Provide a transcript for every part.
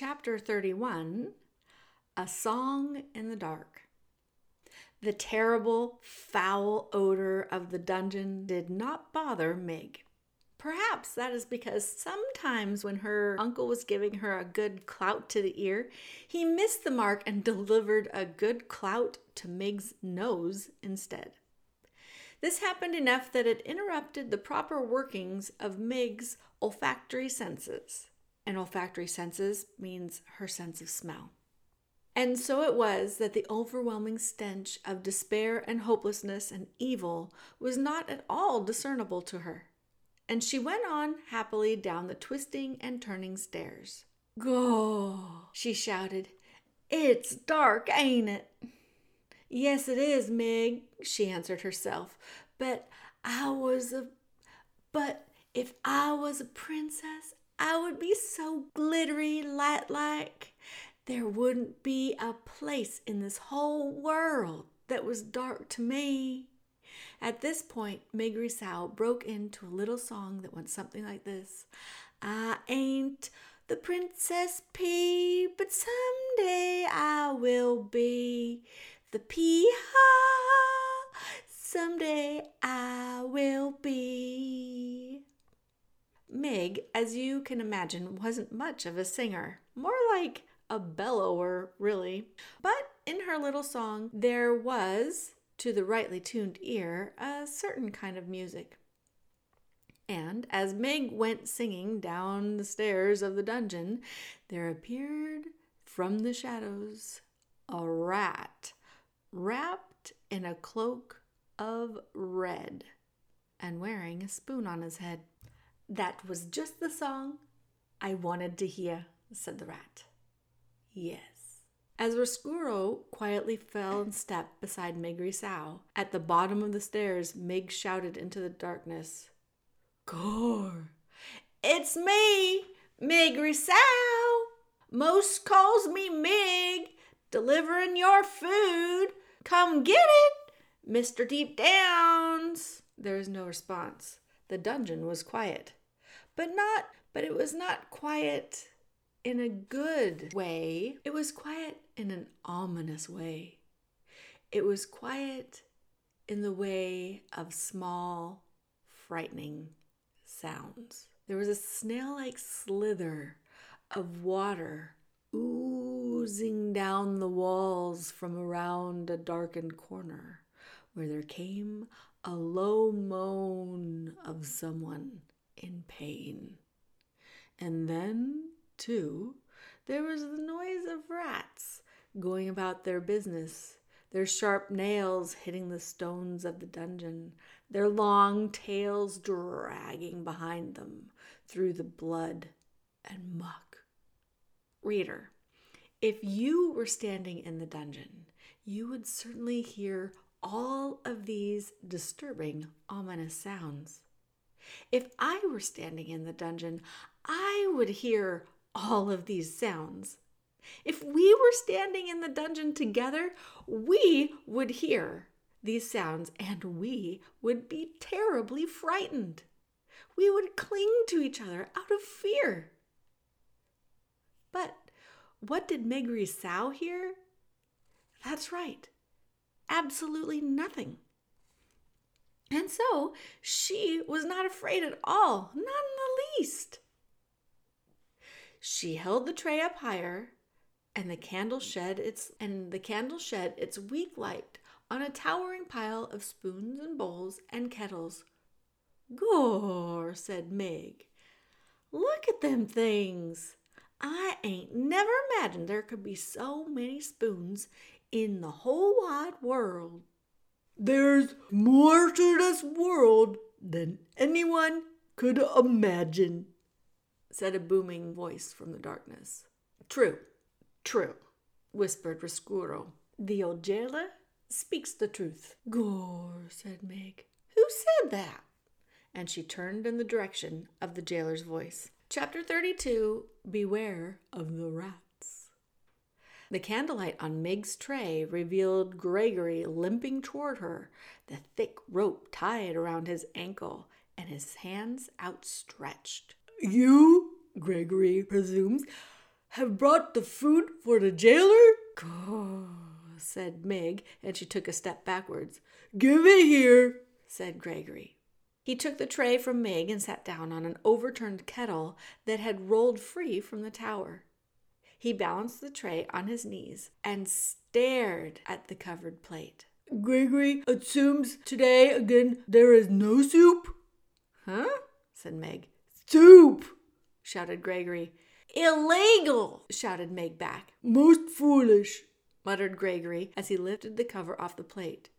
Chapter 31 A Song in the Dark. The terrible, foul odor of the dungeon did not bother Meg. Perhaps that is because sometimes when her uncle was giving her a good clout to the ear, he missed the mark and delivered a good clout to Meg's nose instead. This happened enough that it interrupted the proper workings of Meg's olfactory senses. And olfactory senses means her sense of smell. And so it was that the overwhelming stench of despair and hopelessness and evil was not at all discernible to her. And she went on happily down the twisting and turning stairs. Go, she shouted. It's dark, ain't it? Yes, it is, Meg, she answered herself. But I was a. But if I was a princess, I would be so glittery, light like. There wouldn't be a place in this whole world that was dark to me. At this point, Meggery Sow broke into a little song that went something like this I ain't the Princess Pea, but someday I will be the P-ha. Someday I will be. Meg, as you can imagine, wasn't much of a singer, more like a bellower, really. But in her little song, there was, to the rightly tuned ear, a certain kind of music. And as Meg went singing down the stairs of the dungeon, there appeared from the shadows a rat wrapped in a cloak of red and wearing a spoon on his head. That was just the song I wanted to hear, said the rat. Yes. As Roscuro quietly fell in step beside Meggery Sow, at the bottom of the stairs, Mig shouted into the darkness, Gore! It's me, Meggery Sow! Most calls me Mig, delivering your food. Come get it, Mr. Deep Downs. There was no response. The dungeon was quiet. But not but it was not quiet in a good way. It was quiet in an ominous way. It was quiet in the way of small, frightening sounds. There was a snail like slither of water oozing down the walls from around a darkened corner where there came a low moan of someone in pain. And then too, there was the noise of rats going about their business, their sharp nails hitting the stones of the dungeon, their long tails dragging behind them through the blood and muck. Reader, if you were standing in the dungeon, you would certainly hear all of these disturbing, ominous sounds. If I were standing in the dungeon, I would hear all of these sounds. If we were standing in the dungeon together, we would hear these sounds and we would be terribly frightened. We would cling to each other out of fear. But what did Meg Sow hear? That's right, absolutely nothing. And so she was not afraid at all, not in the least. She held the tray up higher, and the candle shed its and the candle shed its weak light on a towering pile of spoons and bowls and kettles. Gore, said Meg. Look at them things. I ain't never imagined there could be so many spoons in the whole wide world. There's more to this world than anyone could imagine, said a booming voice from the darkness. True, true, whispered Roscuro. The old jailer speaks the truth. Gore, said Meg. Who said that? And she turned in the direction of the jailer's voice. Chapter 32 Beware of the Rats. The candlelight on Meg's tray revealed Gregory limping toward her, the thick rope tied around his ankle and his hands outstretched. You, Gregory presumes, have brought the food for the jailer? Gah, said Meg, and she took a step backwards. Give it here, said Gregory. He took the tray from Meg and sat down on an overturned kettle that had rolled free from the tower. He balanced the tray on his knees and stared at the covered plate. Gregory assumes today again there is no soup? Huh? said Meg. Soup! shouted Gregory. Illegal! shouted Meg back. Most foolish, muttered Gregory as he lifted the cover off the plate.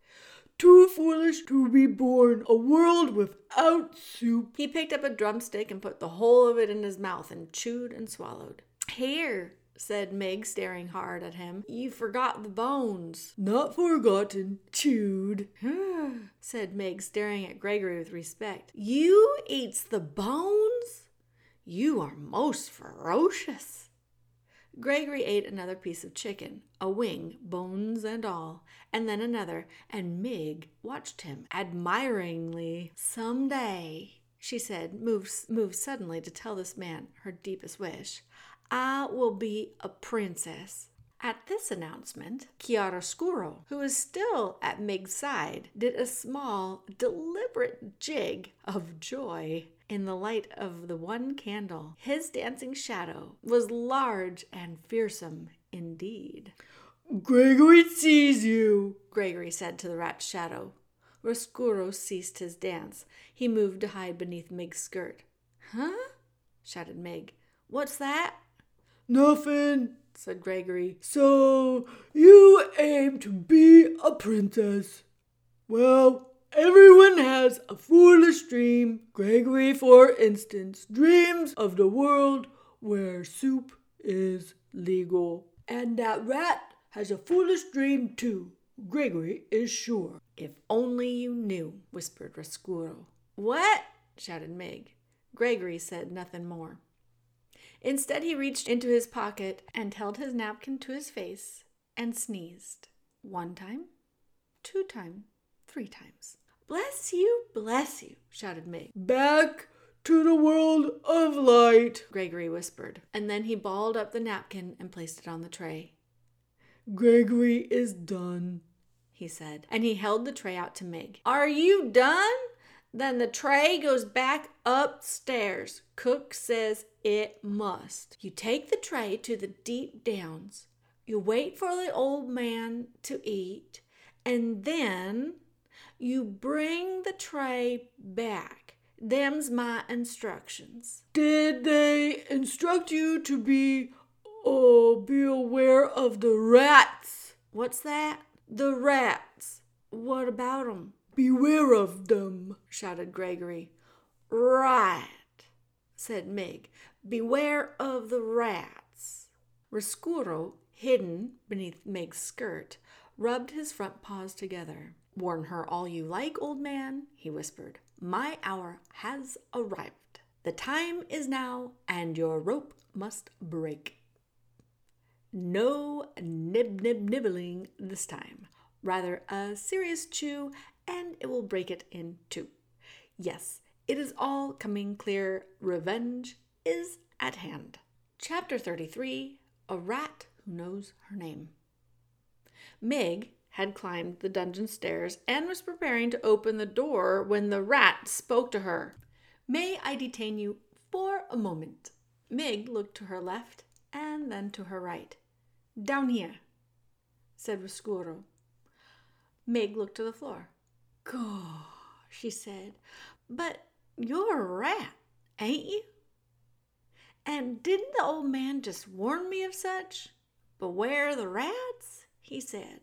Too foolish to be born a world without soup. He picked up a drumstick and put the whole of it in his mouth and chewed and swallowed. Here, said Meg, staring hard at him. You forgot the bones. Not forgotten, chewed, said Meg, staring at Gregory with respect. You eats the bones? You are most ferocious. Gregory ate another piece of chicken, a wing, bones and all, and then another, and Meg watched him admiringly. Some day, she said, moved, moved suddenly to tell this man her deepest wish, I will be a princess. At this announcement, Chiaroscuro, who was still at Meg's side, did a small, deliberate jig of joy in the light of the one candle. His dancing shadow was large and fearsome indeed. Gregory sees you, Gregory said to the rat's shadow. Roscuro ceased his dance. He moved to hide beneath Meg's skirt. Huh? shouted Meg. What's that? Nothing, said Gregory. So you aim to be a princess. Well, everyone has a foolish dream. Gregory, for instance, dreams of the world where soup is legal. And that rat has a foolish dream too. Gregory is sure. If only you knew, whispered Roscuro. What? shouted Meg. Gregory said nothing more. Instead, he reached into his pocket and held his napkin to his face and sneezed. One time, two times, three times. Bless you, bless you, shouted Meg. Back to the world of light, Gregory whispered, and then he balled up the napkin and placed it on the tray. Gregory is done, he said, and he held the tray out to Meg. Are you done? Then the tray goes back upstairs. Cook says it must. You take the tray to the deep downs. You wait for the old man to eat, and then you bring the tray back. Them's my instructions. Did they instruct you to be, oh, be aware of the rats? What's that? The rats. What about about 'em? Beware of them, shouted Gregory. Right, said Meg. Beware of the rats. Roscuro, hidden beneath Meg's skirt, rubbed his front paws together. Warn her all you like, old man, he whispered. My hour has arrived. The time is now, and your rope must break. No nib nib nibbling this time. Rather a serious chew and it will break it in two. Yes, it is all coming clear. Revenge is at hand. Chapter 33 A Rat Who Knows Her Name. Meg had climbed the dungeon stairs and was preparing to open the door when the rat spoke to her. May I detain you for a moment? Meg looked to her left and then to her right. Down here, said Roscuro. Meg looked to the floor. Gosh, she said, but you're a rat, ain't you? And didn't the old man just warn me of such? Beware the rats, he said.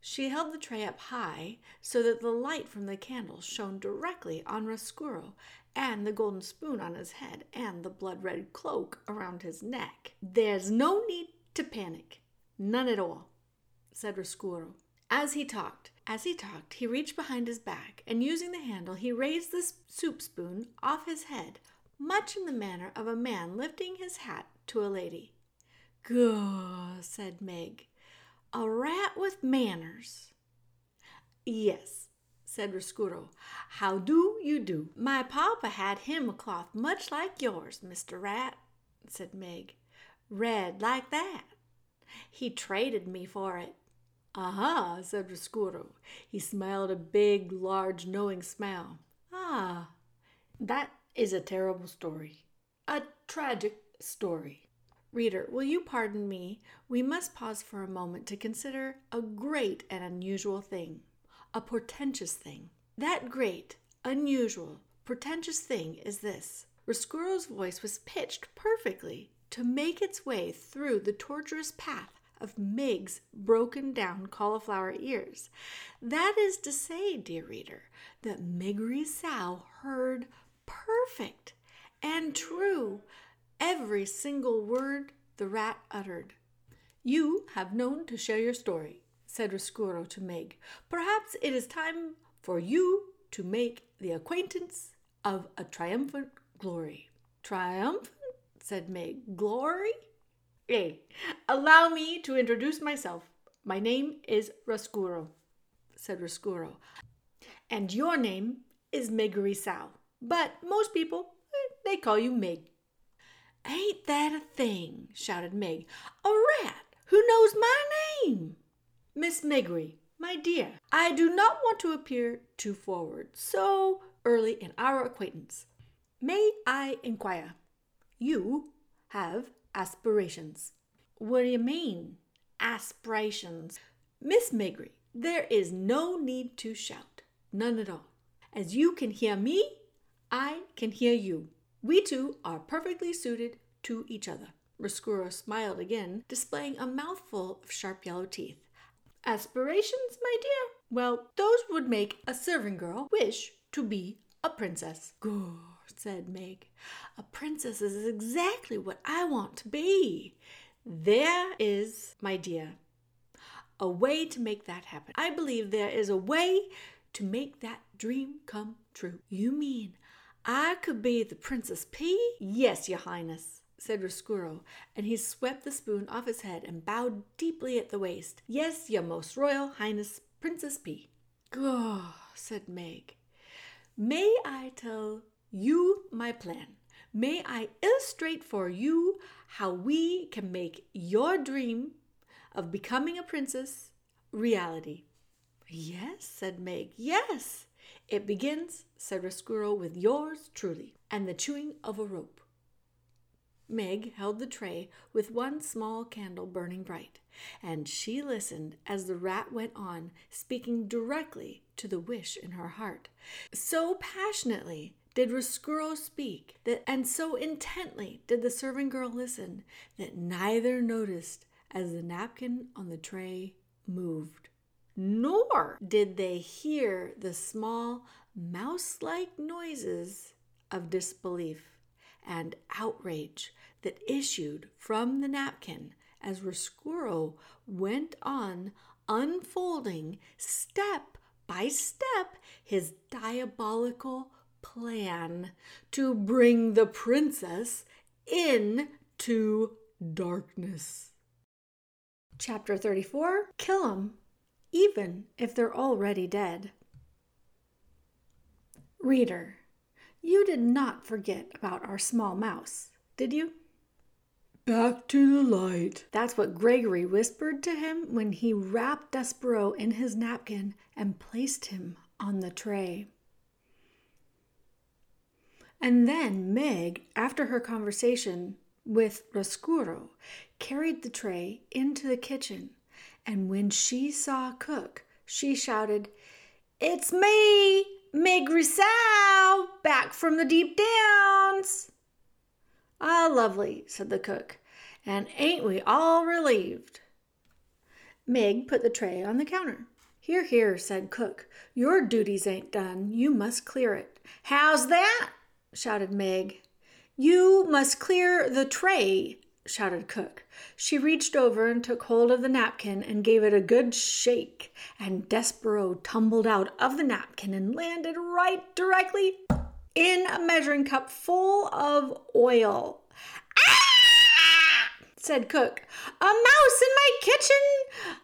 She held the tray up high so that the light from the candle shone directly on Roscuro and the golden spoon on his head and the blood red cloak around his neck. There's no need to panic, none at all, said Roscuro. As he talked, as he talked, he reached behind his back, and using the handle, he raised the soup spoon off his head, much in the manner of a man lifting his hat to a lady. Gah, said Meg. A rat with manners. Yes, said Roscuro. How do you do? My papa had him a cloth much like yours, Mr. Rat, said Meg. red like that. He traded me for it. Aha, said Roscuro. He smiled a big, large, knowing smile. Ah, that is a terrible story. A tragic story. Reader, will you pardon me? We must pause for a moment to consider a great and unusual thing, a portentous thing. That great, unusual, portentous thing is this. Roscuro's voice was pitched perfectly to make its way through the tortuous path of Meg's broken down cauliflower ears. That is to say, dear reader, that Miggery Sow heard perfect and true every single word the rat uttered. You have known to share your story, said Roscuro to Meg. Perhaps it is time for you to make the acquaintance of a triumphant glory. Triumphant? said Meg. Glory? Eh, allow me to introduce myself. My name is Roscuro, said Roscuro. And your name is Miggery Sow. But most people, eh, they call you Meg. Ain't that a thing? shouted Meg. A rat who knows my name. Miss Miggery, my dear, I do not want to appear too forward so early in our acquaintance. May I inquire? You have aspirations. What do you mean, aspirations? Miss Miggery, there is no need to shout. None at all. As you can hear me, I can hear you. We two are perfectly suited to each other. Roscuro smiled again, displaying a mouthful of sharp yellow teeth. Aspirations, my dear? Well, those would make a serving girl wish to be a princess. Good, said Meg. A princess is exactly what I want to be. There is, my dear, a way to make that happen. I believe there is a way to make that dream come true. You mean I could be the Princess Pea? Yes, your highness, said Roscuro, and he swept the spoon off his head and bowed deeply at the waist. Yes, your most royal highness, Princess Pea. Gah, said Meg. May I tell you my plan? May I illustrate for you how we can make your dream of becoming a princess reality? Yes, said Meg. Yes. It begins, said Roscuro, with yours truly and the chewing of a rope. Meg held the tray with one small candle burning bright, and she listened as the rat went on, speaking directly to the wish in her heart. So passionately did Roscuro speak, that, and so intently did the serving girl listen, that neither noticed as the napkin on the tray moved nor did they hear the small mouse like noises of disbelief and outrage that issued from the napkin as Roscuro went on unfolding step by step his diabolical plan to bring the princess into darkness. Chapter 34 Kill 'em even if they're already dead. Reader, you did not forget about our small mouse, did you? Back to the light. That's what Gregory whispered to him when he wrapped Despereaux in his napkin and placed him on the tray. And then Meg, after her conversation with Roscuro, carried the tray into the kitchen and when she saw Cook, she shouted, It's me, Meg Rousseau, back from the deep downs. Ah, lovely, said the cook, and ain't we all relieved? Meg put the tray on the counter. Here, here, said Cook. Your duties ain't done. You must clear it. How's that? Shouted Meg. You must clear the tray, shouted Cook. She reached over and took hold of the napkin and gave it a good shake, and Despereaux tumbled out of the napkin and landed right directly in a measuring cup full of oil. Ah! said Cook. A mouse in my kitchen,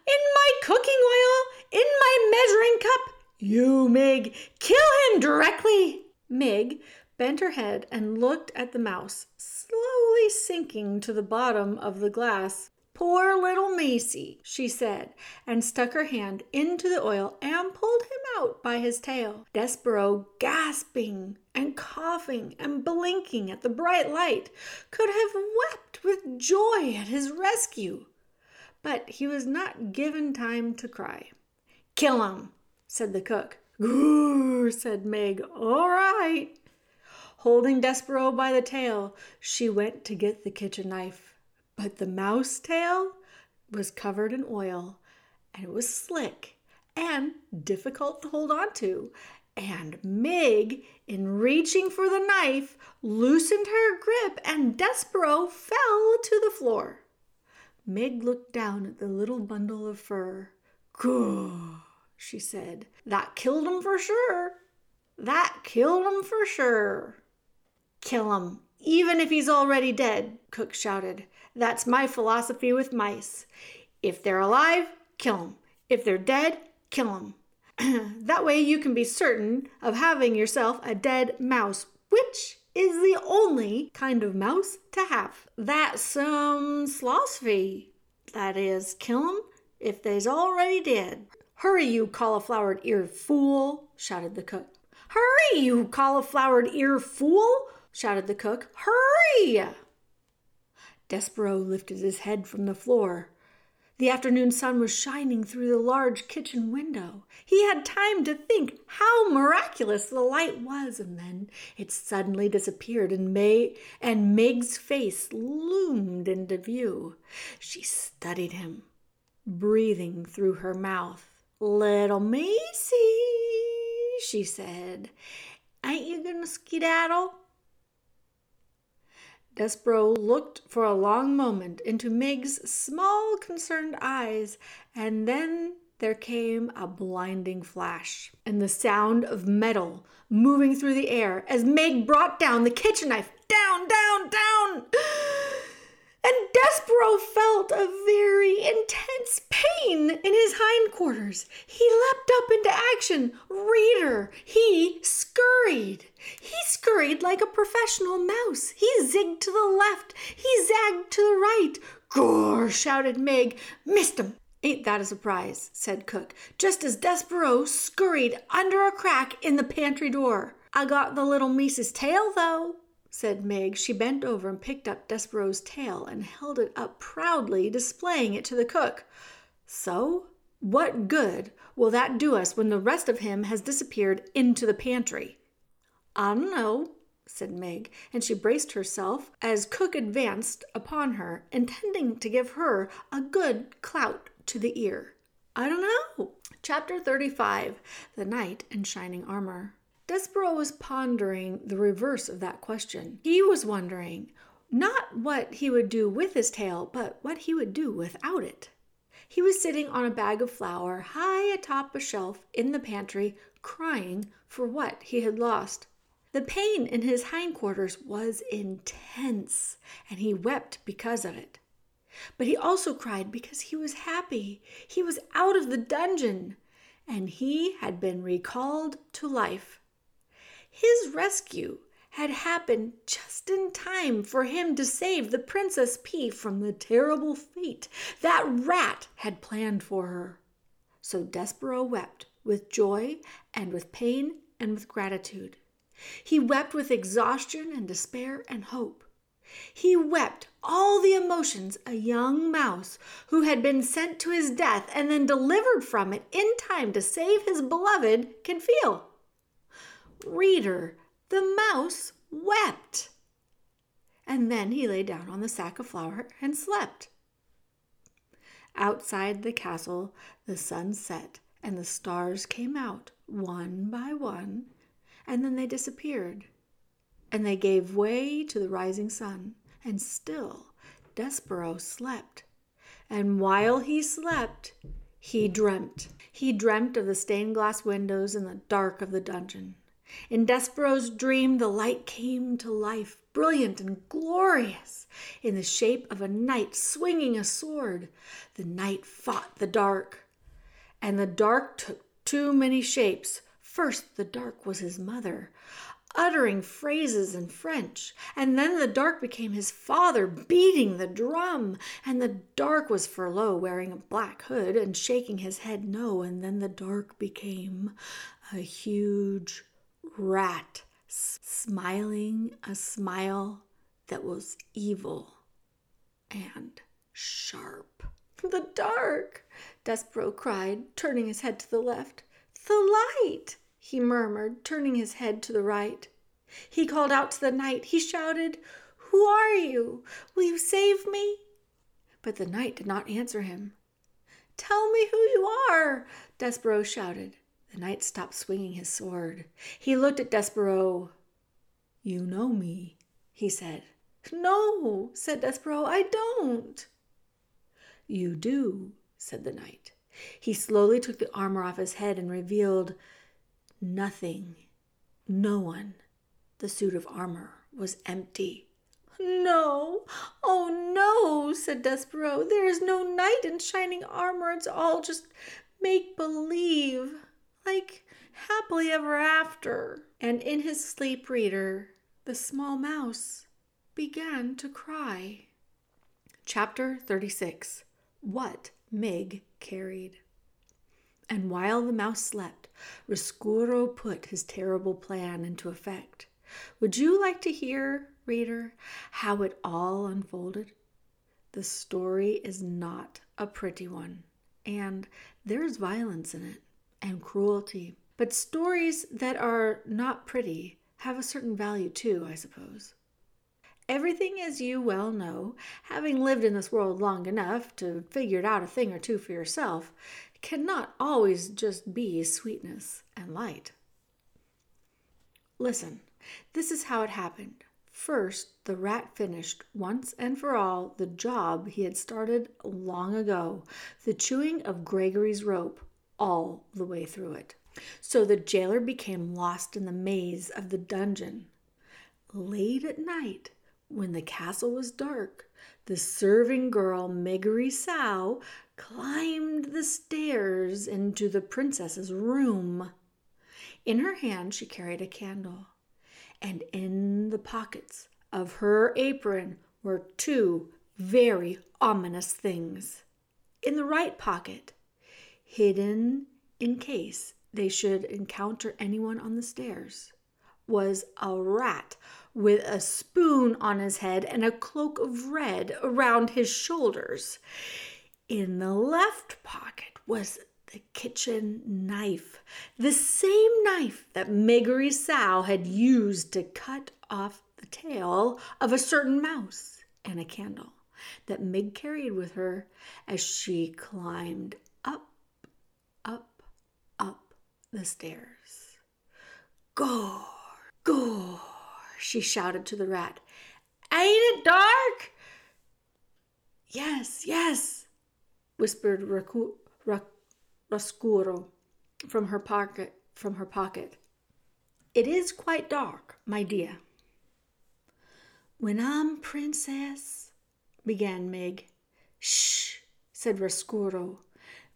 in my cooking oil, in my measuring cup. You, Meg, kill him directly. Meg bent her head and looked at the mouse, slowly sinking to the bottom of the glass. Poor little Macy, she said, and stuck her hand into the oil and pulled him out by his tail. Despereaux, gasping and coughing and blinking at the bright light, could have wept with joy at his rescue. But he was not given time to cry. Kill him, said the cook. Grrr, said Meg. All right. Holding Despereaux by the tail, she went to get the kitchen knife. But the mouse tail was covered in oil and it was slick and difficult to hold on to. And Mig, in reaching for the knife, loosened her grip and Despereaux fell to the floor. Mig looked down at the little bundle of fur. Gah, she said. That killed him for sure. That killed him for sure. Kill him, even if he's already dead, Cook shouted. That's my philosophy with mice. If they're alive, kill them. If they're dead, kill them. that way you can be certain of having yourself a dead mouse, which is the only kind of mouse to have. That's some philosophy. That is, kill them if they's already dead. Hurry, you cauliflowered ear fool, shouted the cook. Hurry, you cauliflowered ear fool, shouted the cook. Hurry! Despereaux lifted his head from the floor. The afternoon sun was shining through the large kitchen window. He had time to think how miraculous the light was, and then it suddenly disappeared, and May and Meg's face loomed into view. She studied him, breathing through her mouth. Little Macy, she said, ain't you gonna skedaddle? Despereaux looked for a long moment into Meg's small, concerned eyes, and then there came a blinding flash and the sound of metal moving through the air as Meg brought down the kitchen knife. Down, down, down! And Despereaux felt a very intense pain in his hindquarters. He leapt up into action. Reader, he scurried. He scurried like a professional mouse. He zigged to the left. He zagged to the right. Gore, shouted Meg. Missed him. Ain't that a surprise, said Cook, just as Despereaux scurried under a crack in the pantry door. I got the little mice's tail, though said Meg. She bent over and picked up Despereaux's tail and held it up proudly, displaying it to the cook. So, what good will that do us when the rest of him has disappeared into the pantry? I don't know, said Meg, and she braced herself as Cook advanced upon her, intending to give her a good clout to the ear. I don't know. Chapter 35 The Knight in Shining Armor. Despereaux was pondering the reverse of that question. He was wondering not what he would do with his tail, but what he would do without it. He was sitting on a bag of flour high atop a shelf in the pantry, crying for what he had lost. The pain in his hindquarters was intense, and he wept because of it. But he also cried because he was happy. He was out of the dungeon, and he had been recalled to life. His rescue had happened just in time for him to save the Princess Pea from the terrible fate that rat had planned for her. So Despereaux wept with joy and with pain and with gratitude. He wept with exhaustion and despair and hope. He wept all the emotions a young mouse who had been sent to his death and then delivered from it in time to save his beloved can feel. Reader, the mouse wept. And then he lay down on the sack of flour and slept. Outside the castle, the sun set and the stars came out one by one, and then they disappeared. And they gave way to the rising sun, and still Despereaux slept. And while he slept, he dreamt. He dreamt of the stained glass windows in the dark of the dungeon. In Despereaux's dream, the light came to life, brilliant and glorious, in the shape of a knight swinging a sword. The knight fought the dark, and the dark took too many shapes. First, the dark was his mother, uttering phrases in French. And then the dark became his father beating the drum. And the dark was Furlough wearing a black hood and shaking his head no. And then the dark became a huge rat smiling a smile that was evil and sharp. The dark, Despereaux cried, turning his head to the left. The light, he murmured, turning his head to the right. He called out to the night. He shouted, Who are you? Will you save me? But the night did not answer him. Tell me who you are, Despereaux shouted. The knight stopped swinging his sword. He looked at Despereaux. You know me, he said. No, said Despereaux, I don't. You do, said the knight. He slowly took the armor off his head and revealed nothing, no one. The suit of armor was empty. No, oh no, said Despereaux. There is no knight in shining armor. It's all just make believe like happily ever after. And in his sleep reader, the small mouse began to cry. Chapter 36 What Mig Carried. And while the mouse slept, Roscuro put his terrible plan into effect. Would you like to hear, reader, how it all unfolded? The story is not a pretty one, and there's violence in it and cruelty. But stories that are not pretty have a certain value too, I suppose. Everything, as you well know, having lived in this world long enough to figure out a thing or two for yourself, cannot always just be sweetness and light. Listen, this is how it happened. First, the rat finished once and for all the job he had started long ago the chewing of Gregory's rope all the way through it. So the jailer became lost in the maze of the dungeon. Late at night, when the castle was dark, the serving girl Meggery Sow climbed the stairs into the princess's room. In her hand she carried a candle, and in the pockets of her apron were two very ominous things. In the right pocket hidden in case they should encounter anyone on the stairs, was a rat with a spoon on his head and a cloak of red around his shoulders. In the left pocket was the kitchen knife, the same knife that Meggery Sow had used to cut off the tail of a certain mouse, and a candle that Mig carried with her as she climbed the stairs. Gore, gore, she shouted to the rat. Ain't it dark? Yes, yes, whispered Racu- Roscuro from her pocket. From her pocket. It is quite dark, my dear. When I'm princess, began Meg. Shh, said Roscuro.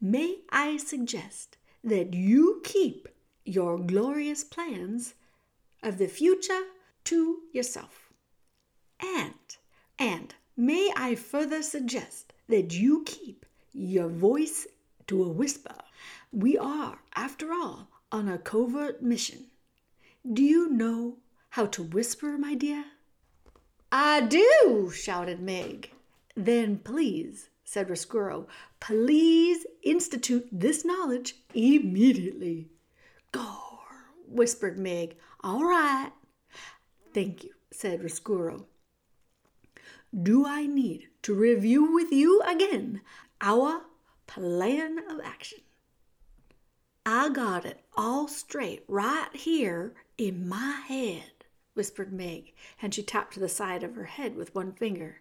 May I suggest that you keep your glorious plans of the future to yourself. And, and may I further suggest that you keep your voice to a whisper. We are, after all, on a covert mission. Do you know how to whisper, my dear? I do, shouted Meg. Then please said Roscuro. Please institute this knowledge immediately. Gore, whispered Meg. All right. Thank you, said Roscuro. Do I need to review with you again our plan of action? I got it all straight right here in my head, whispered Meg, and she tapped the side of her head with one finger.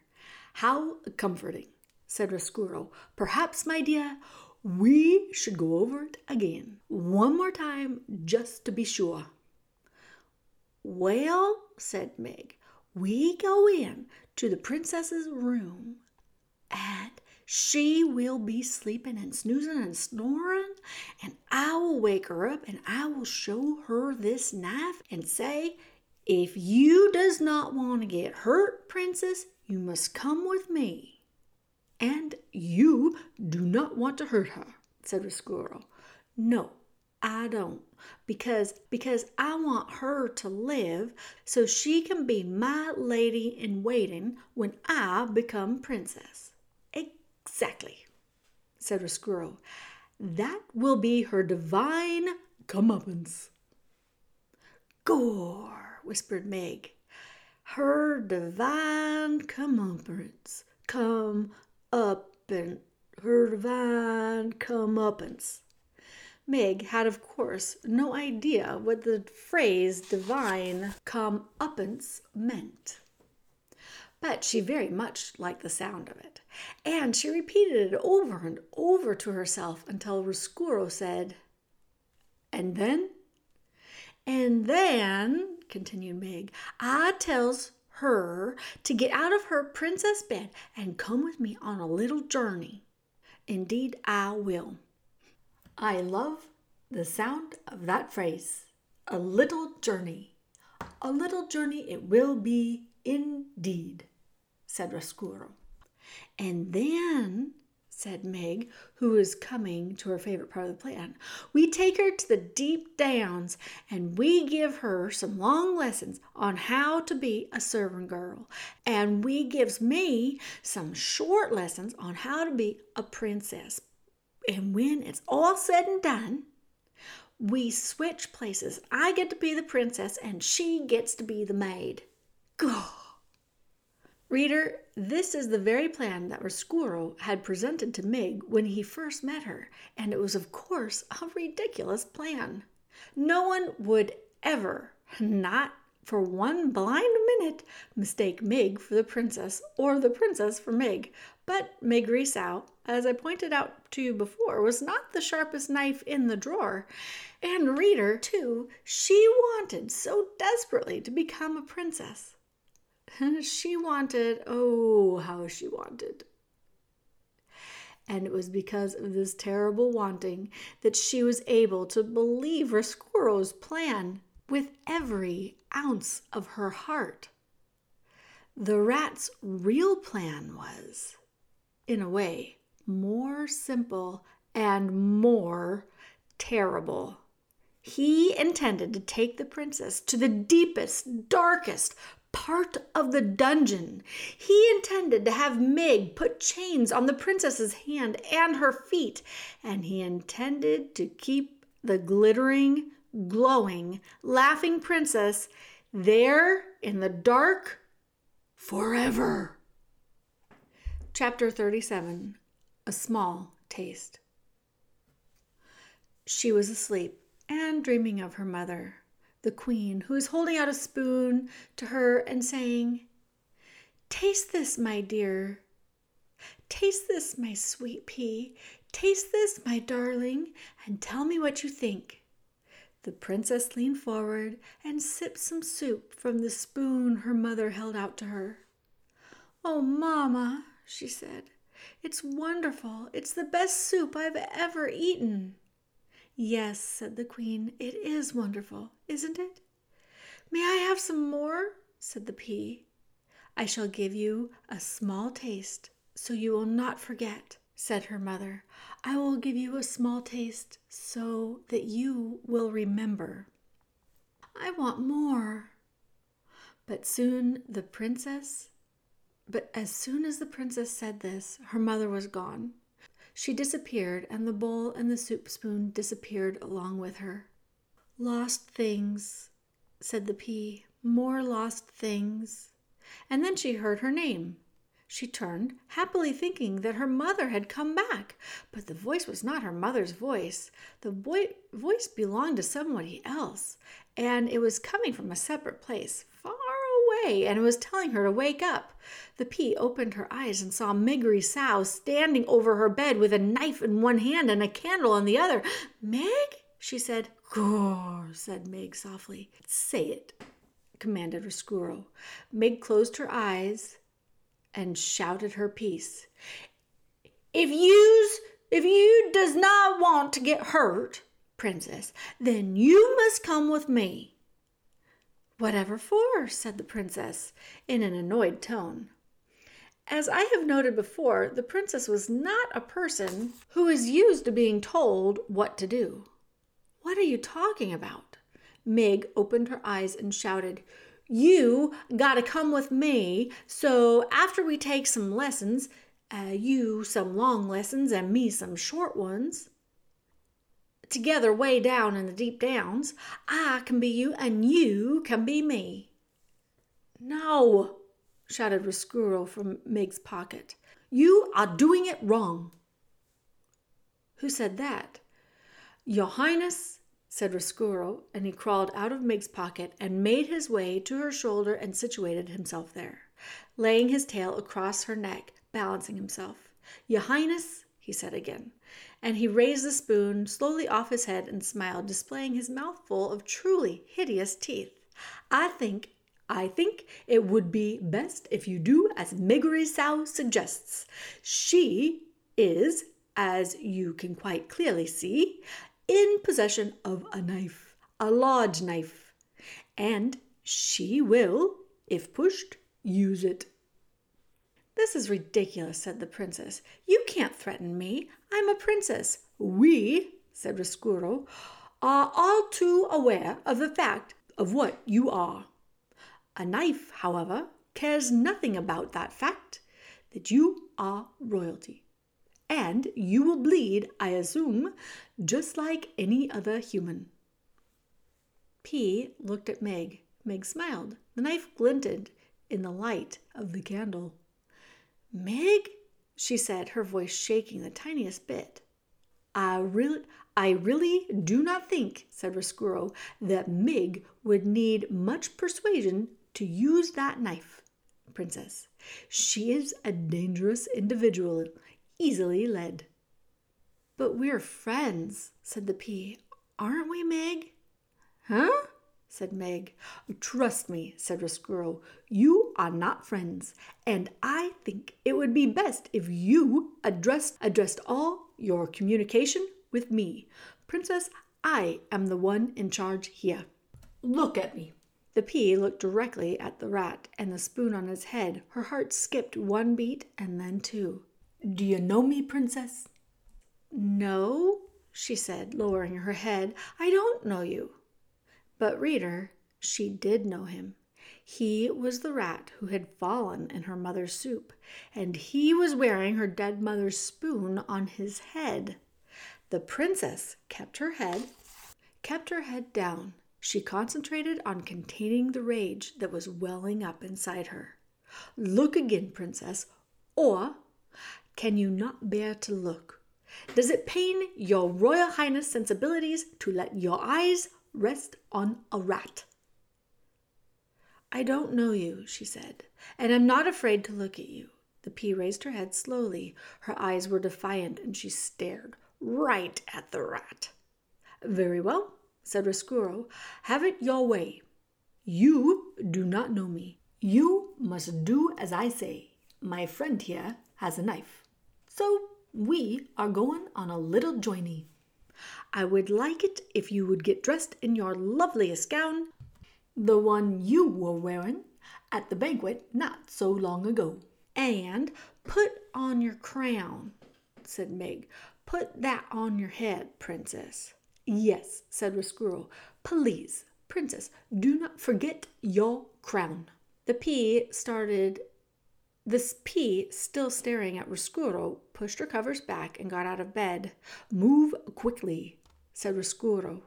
How comforting said Roscuro. Perhaps, my dear, we should go over it again, one more time, just to be sure. Well, said Meg, we go in to the princess's room, and she will be sleeping and snoozing and snoring, and I will wake her up and I will show her this knife and say, If you does not want to get hurt, princess, you must come with me. And you do not want to hurt her, said Roscuro. No, I don't. Because because I want her to live so she can be my lady in waiting when I become princess. Exactly, said Roscuro. That will be her divine comeuppance. Gore, whispered Meg. Her divine comeuppance. Come up and her divine comeuppance. Meg had, of course, no idea what the phrase divine comeuppance meant. But she very much liked the sound of it, and she repeated it over and over to herself until Roscuro said, And then? And then, continued Meg, I tells her to get out of her princess bed and come with me on a little journey. Indeed, I will. I love the sound of that phrase. A little journey. A little journey it will be indeed said Roscuro. And then, said Meg, who was coming to her favorite part of the plan, we take her to the deep downs and we give her some long lessons on how to be a servant girl. And we gives me some short lessons on how to be a princess. And when it's all said and done, we switch places. I get to be the princess and she gets to be the maid. God. Reader, this is the very plan that Roscuro had presented to Mig when he first met her, and it was, of course, a ridiculous plan. No one would ever, not for one blind minute, mistake Mig for the princess or the princess for Mig. But Meggery Sow, as I pointed out to you before, was not the sharpest knife in the drawer. And reader, too, she wanted so desperately to become a princess she wanted, oh, how she wanted. And it was because of this terrible wanting that she was able to believe Roscuro's plan with every ounce of her heart. The rat's real plan was, in a way, more simple and more terrible. He intended to take the princess to the deepest, darkest, part of the dungeon. He intended to have Meg put chains on the princess's hand and her feet, and he intended to keep the glittering, glowing, laughing princess there in the dark forever. Chapter 37 A Small Taste. She was asleep and dreaming of her mother the queen, who is holding out a spoon to her and saying, Taste this, my dear. Taste this, my sweet pea. Taste this, my darling, and tell me what you think. The princess leaned forward and sipped some soup from the spoon her mother held out to her. Oh, mamma, she said, it's wonderful. It's the best soup I've ever eaten. Yes, said the queen, it is wonderful, isn't it? May I have some more? said the pea. I shall give you a small taste, so you will not forget, said her mother. I will give you a small taste so that you will remember. I want more. But soon the princess, but as soon as the princess said this, her mother was gone. She disappeared, and the bowl and the soup spoon disappeared along with her. Lost things, said the pea, more lost things. And then she heard her name. She turned, happily thinking that her mother had come back. But the voice was not her mother's voice. The boy- voice belonged to somebody else, and it was coming from a separate place, away and was telling her to wake up. The pea opened her eyes and saw Meg Sow standing over her bed with a knife in one hand and a candle in the other. Meg? she said. Gore, said Meg softly. Say it, commanded Roscuro. Meg closed her eyes and shouted her piece. If you's if you does not want to get hurt, princess, then you must come with me. Whatever for? said the princess in an annoyed tone. As I have noted before, the princess was not a person who is used to being told what to do. What are you talking about? Meg opened her eyes and shouted, You gotta come with me, so after we take some lessons, uh, you some long lessons and me some short ones, together way down in the deep downs, I can be you and you can be me. No, shouted Roscuro from Meg's pocket. You are doing it wrong. Who said that? Your Highness, said Roscuro, and he crawled out of Meg's pocket and made his way to her shoulder and situated himself there, laying his tail across her neck, balancing himself. Your Highness, he said again, and he raised the spoon slowly off his head and smiled, displaying his mouth full of truly hideous teeth. I think I think it would be best if you do as Meggery Sow suggests. She is, as you can quite clearly see, in possession of a knife, a large knife, and she will, if pushed, use it. This is ridiculous, said the princess. You can't threaten me. I'm a princess. We, said Roscuro, are all too aware of the fact of what you are. A knife, however, cares nothing about that fact that you are royalty. And you will bleed, I assume, just like any other human. P looked at Meg. Meg smiled. The knife glinted in the light of the candle. Meg, she said, her voice shaking the tiniest bit. I really, I really do not think, said Roscuro, that Meg would need much persuasion to use that knife, Princess. She is a dangerous individual, easily led. But we're friends, said the pea. Aren't we, Meg? Huh? Said Meg. Trust me, said Roscuro, you are not friends, and I think it would be best if you addressed addressed all your communication with me. Princess, I am the one in charge here. Look at me. The pea looked directly at the rat and the spoon on his head. Her heart skipped one beat and then two. Do you know me, princess? No, she said, lowering her head. I don't know you. But, reader, she did know him. He was the rat who had fallen in her mother's soup, and he was wearing her dead mother's spoon on his head. The princess kept her head, kept her head down, she concentrated on containing the rage that was welling up inside her. Look again, princess, or can you not bear to look? Does it pain your royal highness sensibilities to let your eyes rest on a rat? I don't know you, she said, and I'm not afraid to look at you. The pea raised her head slowly. Her eyes were defiant, and she stared right at the rat. Very well, said Roscuro, have it your way. You do not know me. You must do as I say. My friend here has a knife. So we are going on a little journey. I would like it if you would get dressed in your loveliest gown, the one you were wearing at the banquet not so long ago. And put on your crown, said Meg. Put that on your head, princess. Yes, said Roscuro. Please, princess, do not forget your crown. The pea started. This pea, still staring at Roscuro, pushed her covers back and got out of bed. Move quickly, said Roscuro.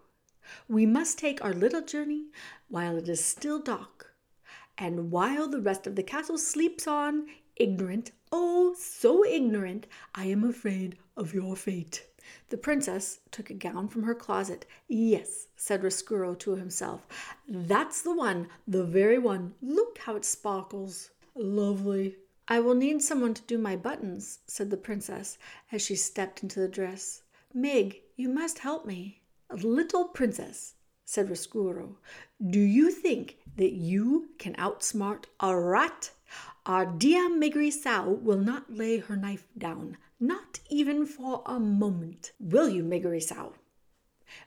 We must take our little journey while it is still dark, and while the rest of the castle sleeps on, ignorant, oh, so ignorant, I am afraid of your fate. The princess took a gown from her closet. Yes, said Roscuro to himself, that's the one, the very one. Look how it sparkles. Lovely. I will need someone to do my buttons, said the princess as she stepped into the dress. Meg, you must help me. Little princess, said Roscuro, do you think that you can outsmart a rat? Our dear Meggery Sow will not lay her knife down not even for a moment. Will you, Meggery Sow?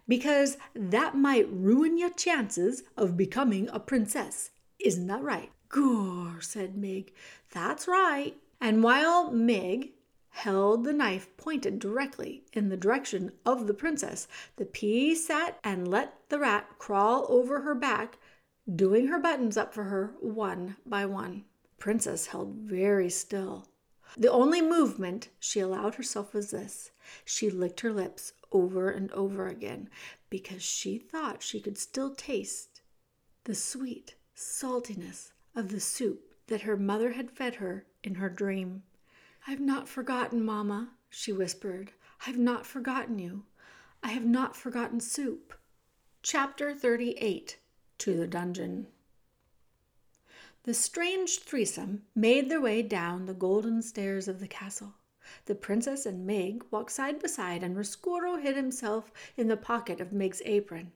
because that might ruin your chances of becoming a princess. Isn't that right? Gore, said Mig. That's right. And while Mig held the knife pointed directly in the direction of the princess, the pea sat and let the rat crawl over her back, doing her buttons up for her one by one. Princess held very still. The only movement she allowed herself was this she licked her lips over and over again because she thought she could still taste the sweet saltiness of the soup that her mother had fed her in her dream. I've not forgotten, Mamma, she whispered. I've not forgotten you. I have not forgotten soup. Chapter 38 To the Dungeon The strange threesome made their way down the golden stairs of the castle. The princess and Meg walked side by side, and Roscuro hid himself in the pocket of Meg's apron.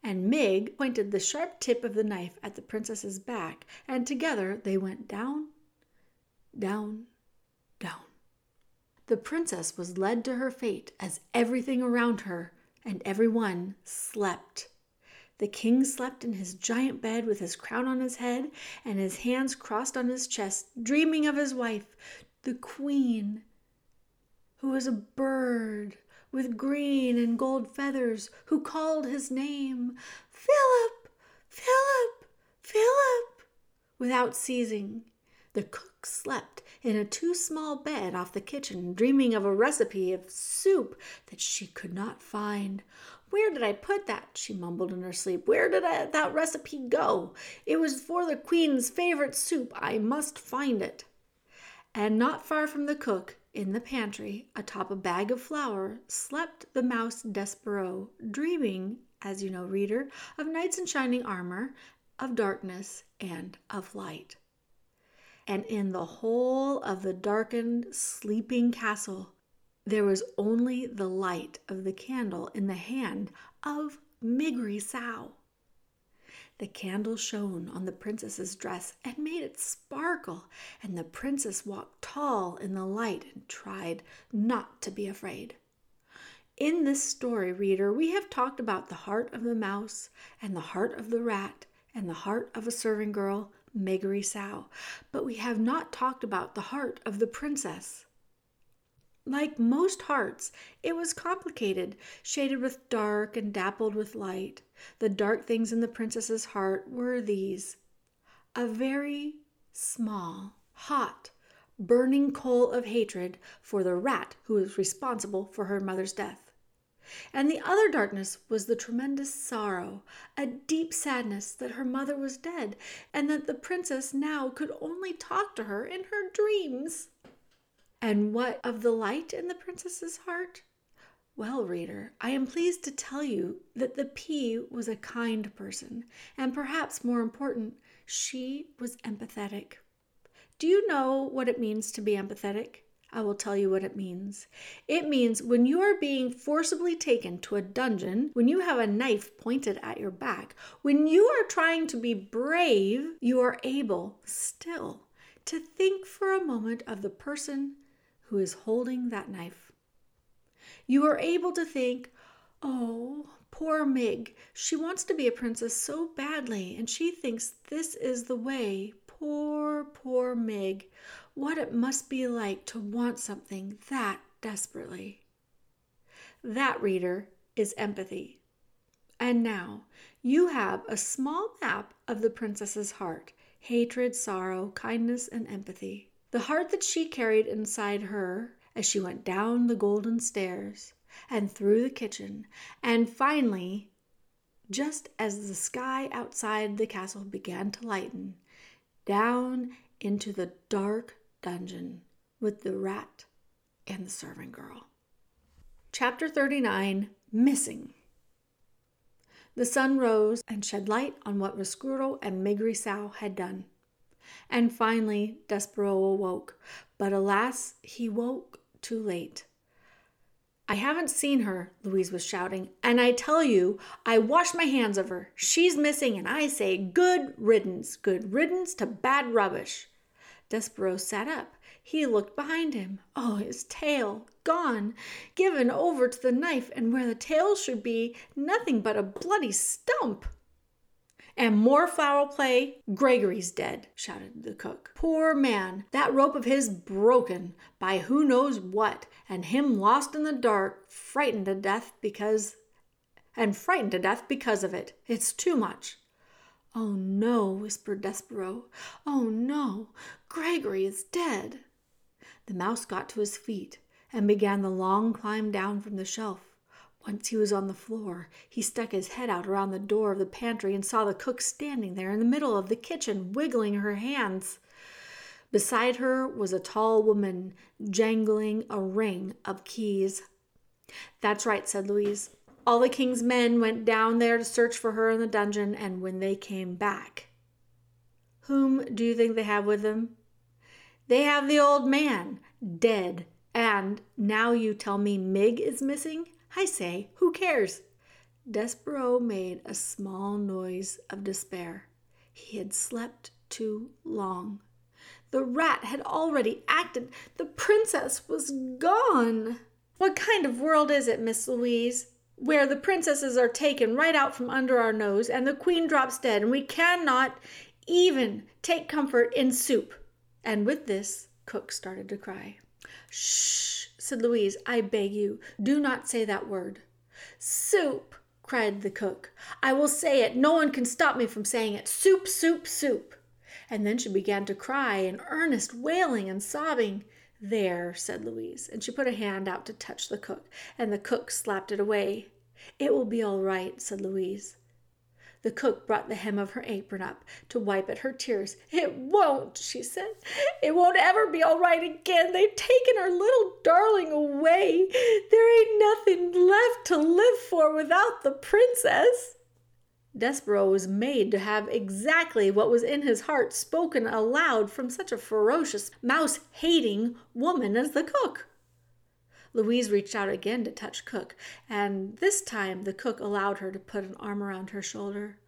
And Meg pointed the sharp tip of the knife at the princess's back, and together they went down, down. The princess was led to her fate as everything around her and everyone slept. The king slept in his giant bed with his crown on his head and his hands crossed on his chest, dreaming of his wife, the queen who was a bird with green and gold feathers, who called his name, Philip, Philip, Philip, without ceasing. The cook slept in a too small bed off the kitchen, dreaming of a recipe of soup that she could not find. Where did I put that? she mumbled in her sleep. Where did I, that recipe go? It was for the queen's favorite soup. I must find it. And not far from the cook, in the pantry, atop a bag of flour, slept the mouse Despereaux, dreaming, as you know, reader, of knights in shining armor, of darkness, and of light. And in the whole of the darkened, sleeping castle, there was only the light of the candle in the hand of Miggery Sow. The candle shone on the princess's dress and made it sparkle, and the princess walked tall in the light and tried not to be afraid. In this story, reader, we have talked about the heart of the mouse and the heart of the rat and the heart of a serving girl, Meggery Sow, but we have not talked about the heart of the princess. Like most hearts, it was complicated, shaded with dark and dappled with light. The dark things in the princess's heart were these a very small, hot, burning coal of hatred for the rat who was responsible for her mother's death. And the other darkness was the tremendous sorrow, a deep sadness that her mother was dead, and that the princess now could only talk to her in her dreams. And what of the light in the princess's heart? Well, reader, I am pleased to tell you that the pea was a kind person, and perhaps more important, she was empathetic. Do you know what it means to be empathetic? I will tell you what it means. It means when you are being forcibly taken to a dungeon, when you have a knife pointed at your back, when you are trying to be brave, you are able still to think for a moment of the person who is holding that knife you are able to think, oh, poor Mig, she wants to be a princess so badly, and she thinks this is the way. Poor, poor Mig, what it must be like to want something that desperately. That, reader, is empathy. And now you have a small map of the princess's heart hatred, sorrow, kindness, and empathy. The heart that she carried inside her as she went down the golden stairs and through the kitchen, and finally, just as the sky outside the castle began to lighten, down into the dark dungeon with the rat and the servant girl. Chapter 39 Missing. The sun rose and shed light on what Roscuro and Miggery Sow had done. And finally, Despereaux awoke. But alas, he woke too late. I haven't seen her, Louise was shouting, and I tell you, I wash my hands of her. She's missing, and I say good riddance, good riddance to bad rubbish. Despereaux sat up, He looked behind him. Oh, his tail gone, given over to the knife, and where the tail should be, nothing but a bloody stump. And more foul play. Gregory's dead, shouted the cook. Poor man, that rope of his broken by who knows what, and him lost in the dark, frightened to death because and frightened to death because of it. It's too much. Oh no, whispered Despereaux. Oh no, Gregory is dead. The mouse got to his feet and began the long climb down from the shelf. Once he was on the floor, he stuck his head out around the door of the pantry and saw the cook standing there in the middle of the kitchen, wiggling her hands. Beside her was a tall woman jangling a ring of keys. That's right, said Louise. All the king's men went down there to search for her in the dungeon, and when they came back, whom do you think they have with them? They have the old man, dead, and now you tell me Mig is missing? I say, who cares? Despereaux made a small noise of despair. He had slept too long. The rat had already acted. The princess was gone. What kind of world is it, Miss Louise, where the princesses are taken right out from under our nose and the queen drops dead and we cannot even take comfort in soup? And with this, Cook started to cry. Shh, said Louise. I beg you, do not say that word. Soup, cried the cook. I will say it. No one can stop me from saying it. Soup, soup, soup. And then she began to cry in earnest wailing and sobbing. There, said Louise, and she put a hand out to touch the cook, and the cook slapped it away. It will be all right, said Louise. The cook brought the hem of her apron up to wipe at her tears. It won't, she said. It won't ever be all right again. They've taken our little darling away. There ain't nothing left to live for without the princess. Despereaux was made to have exactly what was in his heart spoken aloud from such a ferocious, mouse hating woman as the cook. Louise reached out again to touch Cook, and this time the cook allowed her to put an arm around her shoulder.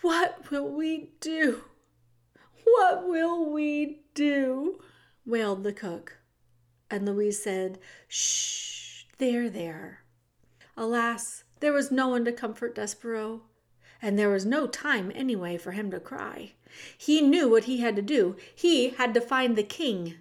What will we do? What will we do? wailed the cook. And Louise said, Shh, there, there. Alas, there was no one to comfort Despereaux, and there was no time anyway for him to cry. He knew what he had to do. He had to find the king.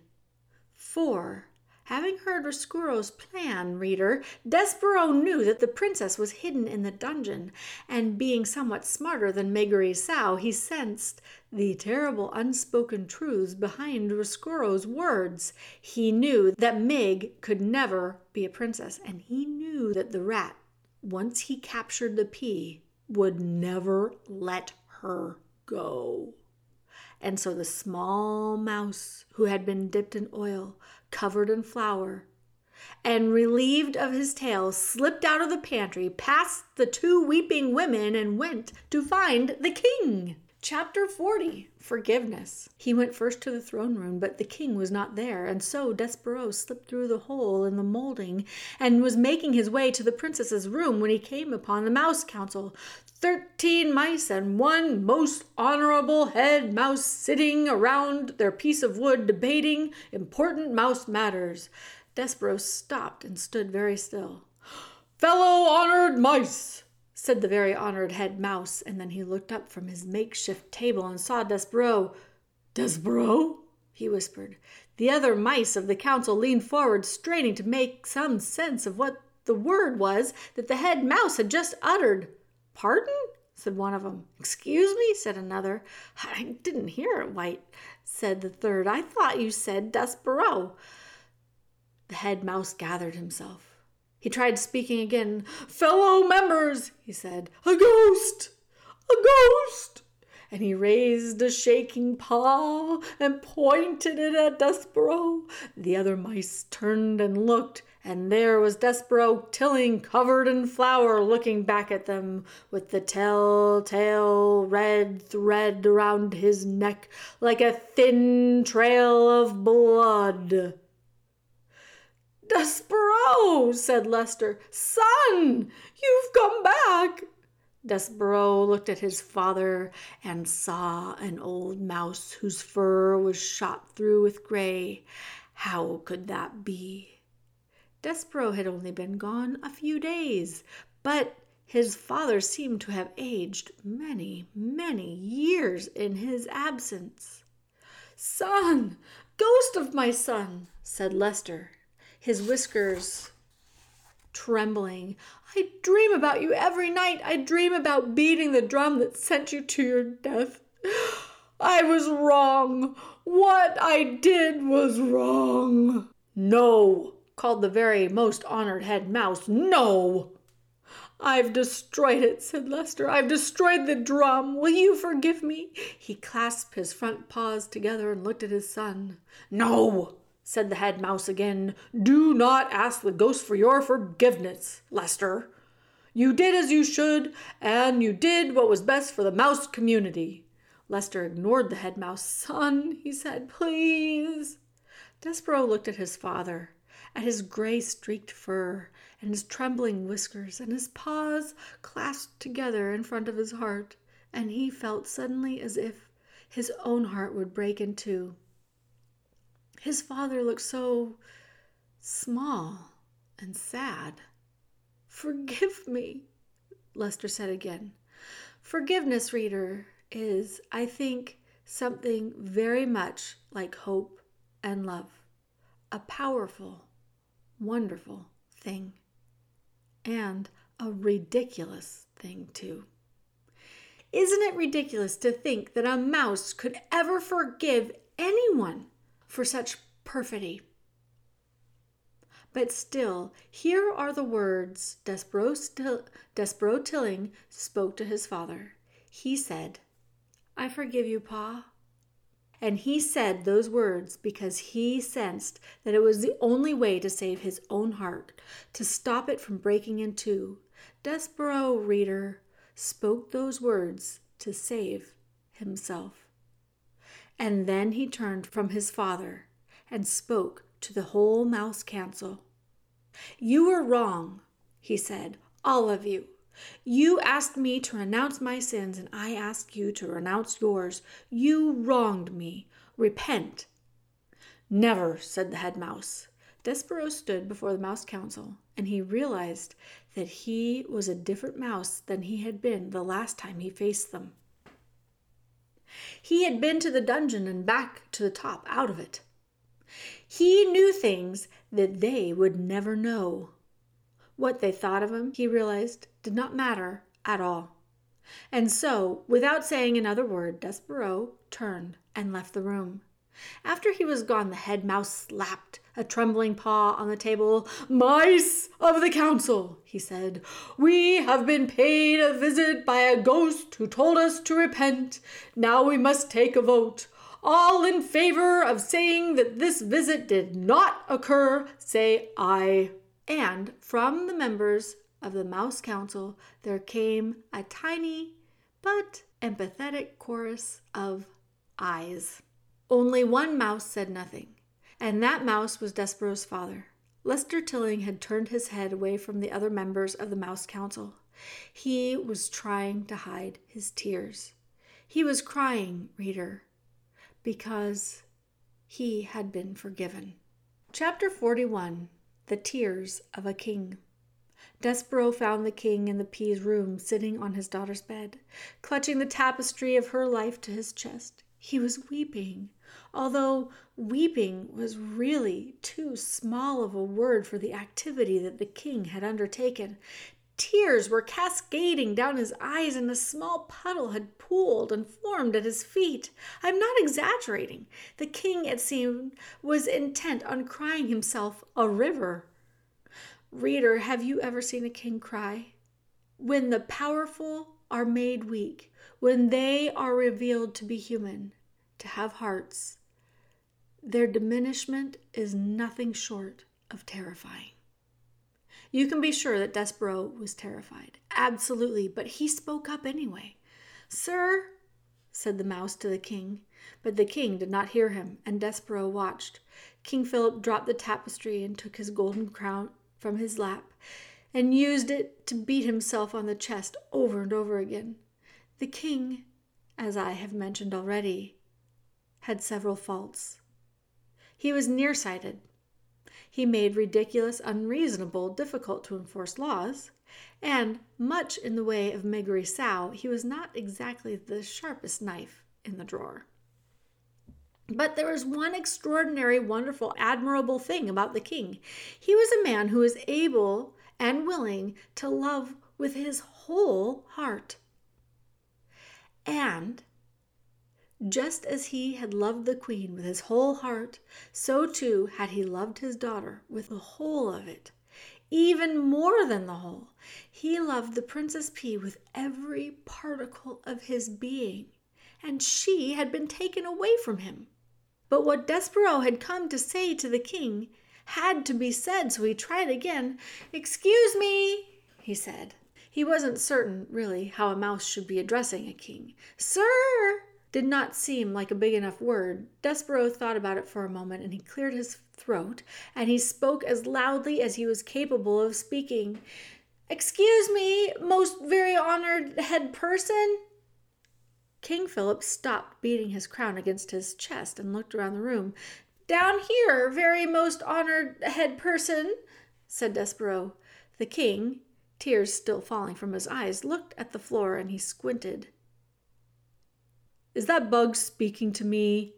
For Having heard Roscuro's plan, reader, Despereaux knew that the princess was hidden in the dungeon, and being somewhat smarter than Miggery Sow, he sensed the terrible unspoken truths behind Roscuro's words. He knew that Mig could never be a princess, and he knew that the rat, once he captured the pea, would never let her go. And so the small mouse, who had been dipped in oil, covered in flour, and relieved of his tail, slipped out of the pantry, past the two weeping women, and went to find the king. Chapter 40 Forgiveness. He went first to the throne room, but the king was not there, and so Despereaux slipped through the hole in the molding and was making his way to the princess's room when he came upon the mouse council. Thirteen mice and one most honorable head mouse sitting around their piece of wood debating important mouse matters. Despereaux stopped and stood very still. Fellow honored mice, said the very honored head mouse, and then he looked up from his makeshift table and saw Despereaux. Despereaux? he whispered. The other mice of the council leaned forward, straining to make some sense of what the word was that the head mouse had just uttered. Pardon? said one of them. Excuse me, said another. I didn't hear it, White, said the third. I thought you said Despereaux. The head mouse gathered himself. He tried speaking again. Fellow members, he said, a ghost! A ghost! And he raised a shaking paw and pointed it at Despereaux. The other mice turned and looked, and there was Despereaux Tilling covered in flour looking back at them with the telltale red thread around his neck like a thin trail of blood. Despereaux, said Lester. Son, you've come back. Despereaux looked at his father and saw an old mouse whose fur was shot through with gray. How could that be? Despereaux had only been gone a few days, but his father seemed to have aged many, many years in his absence. Son, ghost of my son, said Lester, his whiskers trembling. I dream about you every night. I dream about beating the drum that sent you to your death. I was wrong. What I did was wrong. No, called the very most honored head mouse. No! I've destroyed it, said Lester. I've destroyed the drum. Will you forgive me? He clasped his front paws together and looked at his son. No, said the head mouse again. Do not ask the ghost for your forgiveness, Lester. You did as you should, and you did what was best for the mouse community. Lester ignored the head mouse. Son, he said, please. Despereaux looked at his father, at his gray streaked fur, and his trembling whiskers, and his paws clasped together in front of his heart, and he felt suddenly as if his own heart would break in two. His father looked so small and sad. Forgive me, Lester said again. Forgiveness, reader, is, I think, something very much like hope and love. A powerful, wonderful thing. And a ridiculous thing, too. Isn't it ridiculous to think that a mouse could ever forgive anyone for such perfidy? But still, here are the words Despereaux, Tilling spoke to his father. He said, I forgive you, Pa. And he said those words because he sensed that it was the only way to save his own heart, to stop it from breaking in two. Despereaux, reader, spoke those words to save himself. And then he turned from his father and spoke to the whole mouse council. You were wrong, he said, all of you. You asked me to renounce my sins, and I ask you to renounce yours. You wronged me. Repent. Never, said the head mouse. Despereaux stood before the mouse council, and he realized that he was a different mouse than he had been the last time he faced them. He had been to the dungeon and back to the top out of it. He knew things that they would never know. What they thought of him, he realized, did not matter at all. And so, without saying another word, Despereaux turned and left the room. After he was gone, the head mouse slapped a trembling paw on the table. Mice of the council, he said, we have been paid a visit by a ghost who told us to repent. Now we must take a vote. All in favor of saying that this visit did not occur, say aye. And from the members of the Mouse Council, there came a tiny but empathetic chorus of ayes. Only one mouse said nothing, and that mouse was Despereaux's father. Lester Tilling had turned his head away from the other members of the Mouse Council. He was trying to hide his tears. He was crying, reader, because he had been forgiven. Chapter 41 The Tears of a King. Despereaux found the king in the Pea's room, sitting on his daughter's bed, clutching the tapestry of her life to his chest. He was weeping, although weeping was really too small of a word for the activity that the king had undertaken. Tears were cascading down his eyes, and a small puddle had pooled and formed at his feet. I am not exaggerating. The king, it seemed, was intent on crying himself a river. Reader, have you ever seen a king cry? When the powerful are made weak, when they are revealed to be human, to have hearts, their diminishment is nothing short of terrifying. You can be sure that Despereaux was terrified. Absolutely, but he spoke up anyway. Sir, said the mouse to the king, but the king did not hear him, and Despereaux watched. King Philip dropped the tapestry and took his golden crown from his lap, and used it to beat himself on the chest over and over again. The king, as I have mentioned already, had several faults. He was nearsighted. He made ridiculous, unreasonable, difficult to enforce laws, and, much in the way of Miggery Sow, he was not exactly the sharpest knife in the drawer. But there was one extraordinary, wonderful, admirable thing about the king. He was a man who was able and willing to love with his whole heart. And just as he had loved the queen with his whole heart, so too had he loved his daughter with the whole of it. Even more than the whole, he loved the Princess Pea with every particle of his being, and she had been taken away from him. But what Despereaux had come to say to the king had to be said, so he tried again. Excuse me, he said. He wasn't certain, really, how a mouse should be addressing a king. Sir did not seem like a big enough word. Despereaux thought about it for a moment and he cleared his throat and he spoke as loudly as he was capable of speaking. Excuse me, most very honored head person. King Philip stopped beating his crown against his chest and looked around the room. Down here, very most honored head person, said Despereaux. The king, tears still falling from his eyes, looked at the floor and he squinted. Is that bug speaking to me?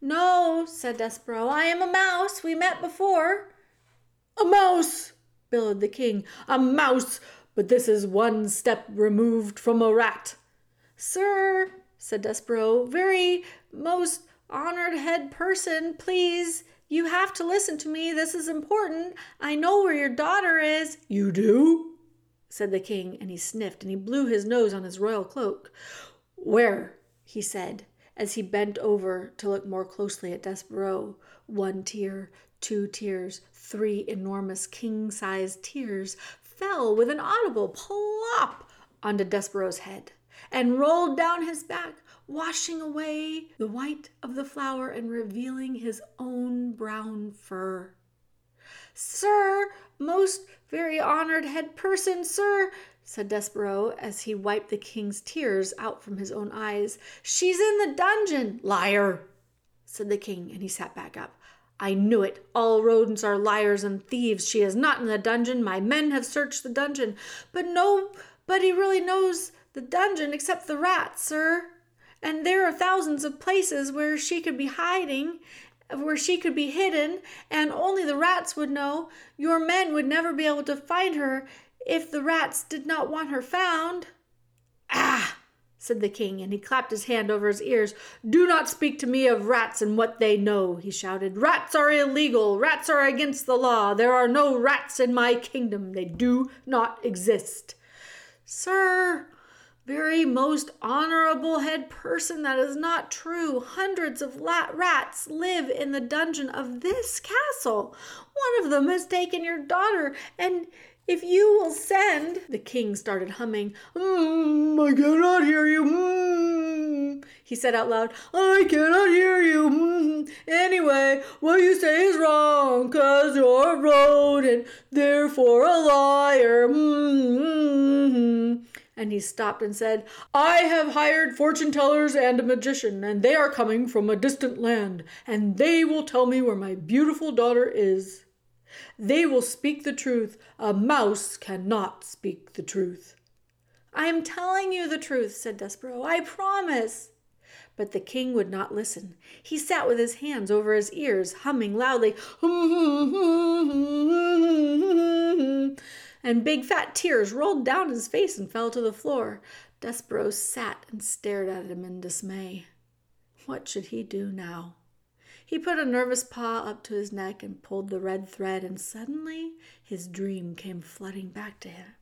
No, said Despereaux. I am a mouse. We met before. A mouse, bellowed the king. A mouse, but this is one step removed from a rat. Sir, said Despereaux, very most honored head person, please. You have to listen to me. This is important. I know where your daughter is. You do? said the king, and he sniffed and he blew his nose on his royal cloak. Where? He said, as he bent over to look more closely at Despereaux. One tear, two tears, three enormous king sized tears fell with an audible plop onto Despereaux's head and rolled down his back washing away the white of the flour and revealing his own brown fur. Sir, most very honored head person, sir, said Despereaux as he wiped the king's tears out from his own eyes. She's in the dungeon. Liar, said the king, and he sat back up. I knew it. All rodents are liars and thieves. She is not in the dungeon. My men have searched the dungeon. But nobody really knows the dungeon except the rats, sir and there are thousands of places where she could be hiding, where she could be hidden, and only the rats would know. Your men would never be able to find her if the rats did not want her found. Ah! said the king, and he clapped his hand over his ears. Do not speak to me of rats and what they know, he shouted. Rats are illegal. Rats are against the law. There are no rats in my kingdom. They do not exist. Sir, very most honorable head person, that is not true. Hundreds of rats live in the dungeon of this castle. One of them has taken your daughter, and if you will send. The king started humming. Mm, I cannot hear you. Mm, he said out loud. I cannot hear you. Mm, anyway, what you say is wrong, cause you're a rodent, therefore a liar. Mm, and he stopped and said, I have hired fortune tellers and a magician, and they are coming from a distant land, and they will tell me where my beautiful daughter is. They will speak the truth. A mouse cannot speak the truth. I am telling you the truth, said Despereaux. I promise. But the king would not listen. He sat with his hands over his ears, humming loudly and big fat tears rolled down his face and fell to the floor. Despereaux sat and stared at him in dismay. What should he do now? He put a nervous paw up to his neck and pulled the red thread, and suddenly his dream came flooding back to him.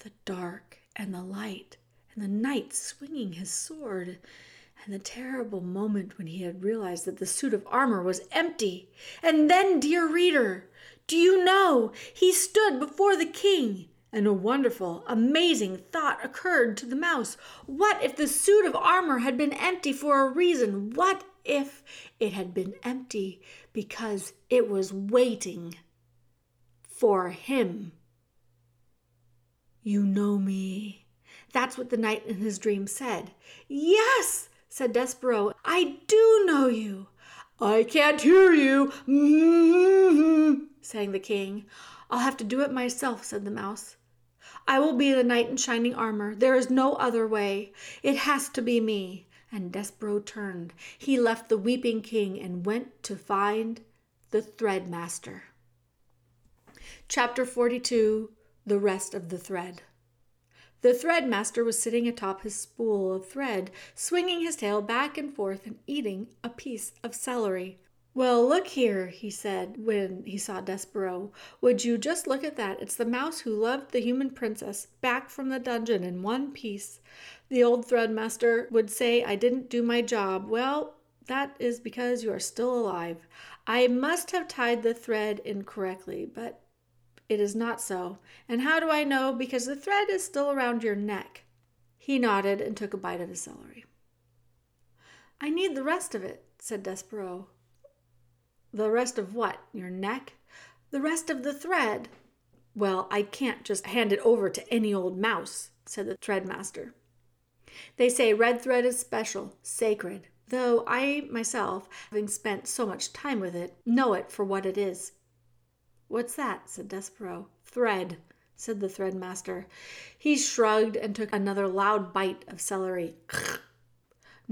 The dark and the light, and the knight swinging his sword, and the terrible moment when he had realized that the suit of armor was empty. And then, dear reader, do you know he stood before the king? And a wonderful, amazing thought occurred to the mouse. What if the suit of armor had been empty for a reason? What if it had been empty because it was waiting for him? You know me. That's what the knight in his dream said. Yes, said Despereaux, I do know you. I can't hear you, mm-hmm, sang the king. I'll have to do it myself, said the mouse. I will be the knight in shining armor. There is no other way. It has to be me. And Despereaux turned. He left the weeping king and went to find the thread master. Chapter 42 The Rest of the Thread. The thread master was sitting atop his spool of thread, swinging his tail back and forth and eating a piece of celery. Well, look here, he said when he saw Despereaux. Would you just look at that? It's the mouse who loved the human princess back from the dungeon in one piece. The old threadmaster would say I didn't do my job. Well, that is because you are still alive. I must have tied the thread incorrectly, but it is not so. And how do I know? Because the thread is still around your neck. He nodded and took a bite of his celery. I need the rest of it, said Despereaux. The rest of what? Your neck? The rest of the thread. Well, I can't just hand it over to any old mouse, said the threadmaster. They say red thread is special, sacred, though I myself, having spent so much time with it, know it for what it is. What's that? said Despereaux. Thread, said the threadmaster. He shrugged and took another loud bite of celery.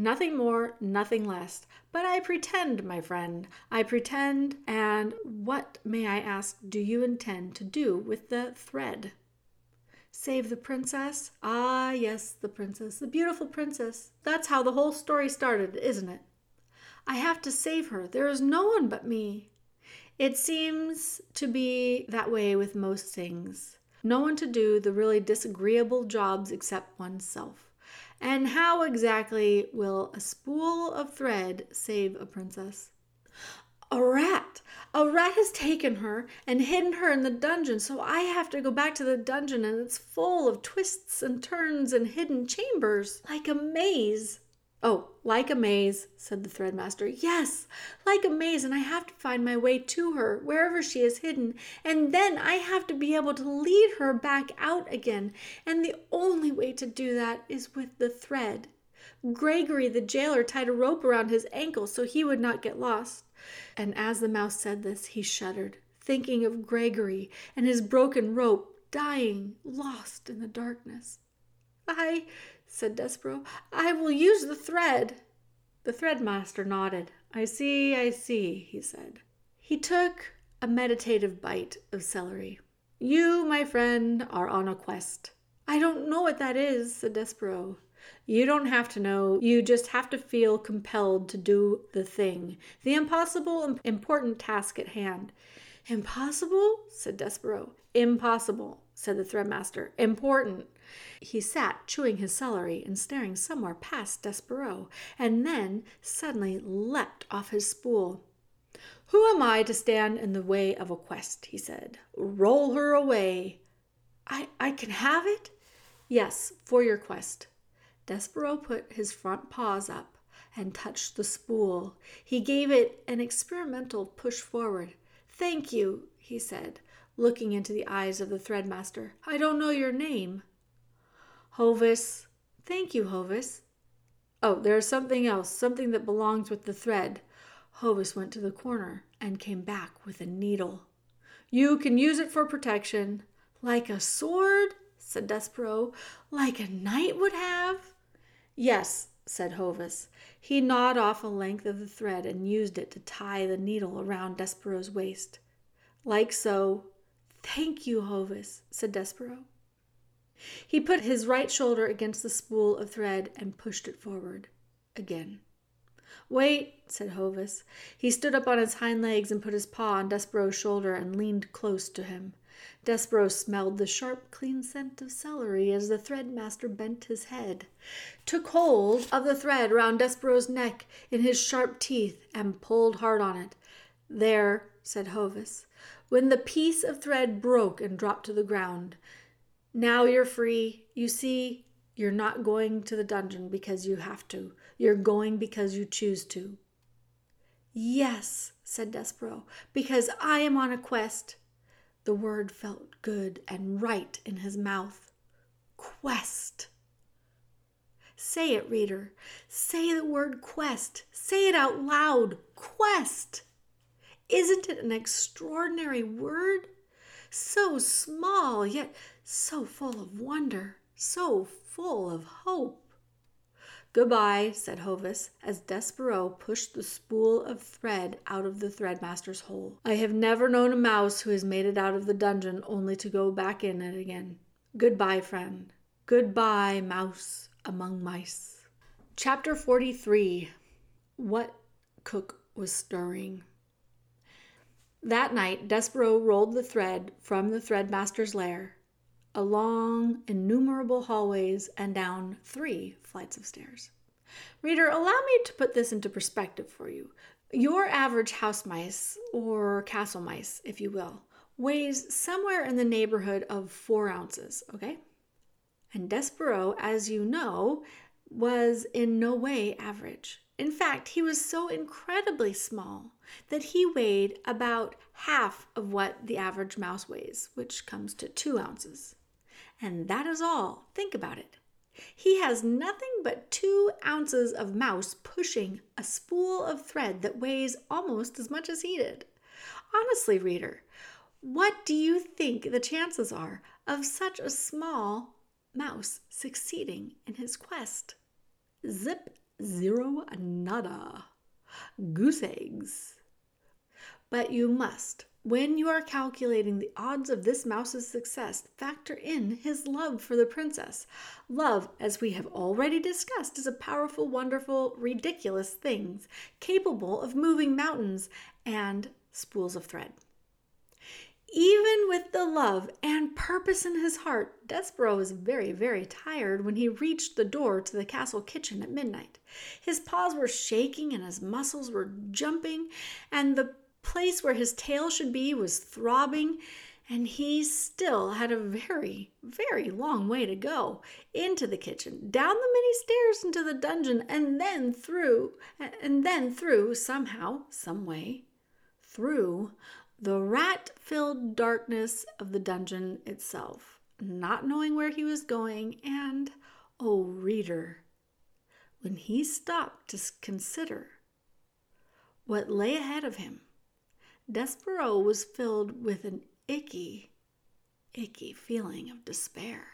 Nothing more, nothing less. But I pretend, my friend, I pretend. And what, may I ask, do you intend to do with the thread? Save the princess? Ah, yes, the princess, the beautiful princess. That's how the whole story started, isn't it? I have to save her. There is no one but me. It seems to be that way with most things. No one to do the really disagreeable jobs except oneself. And how exactly will a spool of thread save a princess? A rat! A rat has taken her and hidden her in the dungeon, so I have to go back to the dungeon, and it's full of twists and turns and hidden chambers, like a maze. Oh, like a maze, said the threadmaster. Yes, like a maze, and I have to find my way to her, wherever she is hidden, and then I have to be able to lead her back out again, and the only way to do that is with the thread. Gregory the jailer tied a rope around his ankle so he would not get lost. And as the mouse said this, he shuddered, thinking of Gregory and his broken rope, dying, lost in the darkness. I said Despereaux. I will use the thread. The threadmaster nodded. I see, I see, he said. He took a meditative bite of celery. You, my friend, are on a quest. I don't know what that is, said Despereaux. You don't have to know. You just have to feel compelled to do the thing, the impossible, important task at hand. Impossible? said Despereaux. Impossible, said the threadmaster. Important. He sat chewing his celery and staring somewhere past Despereaux, and then suddenly leapt off his spool. Who am I to stand in the way of a quest? he said. Roll her away. I, I can have it? Yes, for your quest. Despereaux put his front paws up and touched the spool. He gave it an experimental push forward. Thank you, he said, looking into the eyes of the threadmaster. I don't know your name. Hovis. Thank you, Hovis. Oh, there is something else, something that belongs with the thread. Hovis went to the corner and came back with a needle. You can use it for protection. Like a sword? said Despereaux. Like a knight would have? Yes, said Hovis. He gnawed off a length of the thread and used it to tie the needle around Despereaux's waist. Like so. Thank you, Hovis, said Despereaux. He put his right shoulder against the spool of thread and pushed it forward again. Wait, said Hovis. He stood up on his hind legs and put his paw on Despereaux's shoulder and leaned close to him. Despereaux smelled the sharp, clean scent of celery as the thread master bent his head, took hold of the thread round Despereaux's neck in his sharp teeth, and pulled hard on it. There, said Hovis, when the piece of thread broke and dropped to the ground. Now you're free. You see, you're not going to the dungeon because you have to. You're going because you choose to. Yes, said Despereaux, because I am on a quest. The word felt good and right in his mouth. quest. Say it, reader. Say the word quest. Say it out loud. Quest. Isn't it an extraordinary word? So small, yet so full of wonder, so full of hope. Goodbye, said Hovis, as Despereaux pushed the spool of thread out of the threadmaster's hole. I have never known a mouse who has made it out of the dungeon only to go back in it again. Goodbye, friend. Goodbye, mouse among mice. Chapter 43 What Cook Was Stirring. That night, Despereaux rolled the thread from the threadmaster's lair along innumerable hallways and down three flights of stairs. Reader, allow me to put this into perspective for you. Your average house mice, or castle mice, if you will, weighs somewhere in the neighborhood of four ounces, okay? And Despereaux, as you know, was in no way average. In fact, he was so incredibly small that he weighed about half of what the average mouse weighs, which comes to two ounces. And that is all. Think about it. He has nothing but two ounces of mouse pushing a spool of thread that weighs almost as much as he did. Honestly, reader, what do you think the chances are of such a small mouse succeeding in his quest? Zip, zero, nada. Goose eggs. But you must when you are calculating the odds of this mouse's success, factor in his love for the princess. Love, as we have already discussed, is a powerful, wonderful, ridiculous thing, capable of moving mountains and spools of thread. Even with the love and purpose in his heart, Despereaux was very, very tired when he reached the door to the castle kitchen at midnight. His paws were shaking and his muscles were jumping, and the place where his tail should be was throbbing, and he still had a very, very long way to go into the kitchen, down the many stairs into the dungeon, and then through, and then through, somehow, some way, through the rat filled darkness of the dungeon itself, not knowing where he was going, and, oh, reader, when he stopped to consider what lay ahead of him Despereaux was filled with an icky, icky feeling of despair.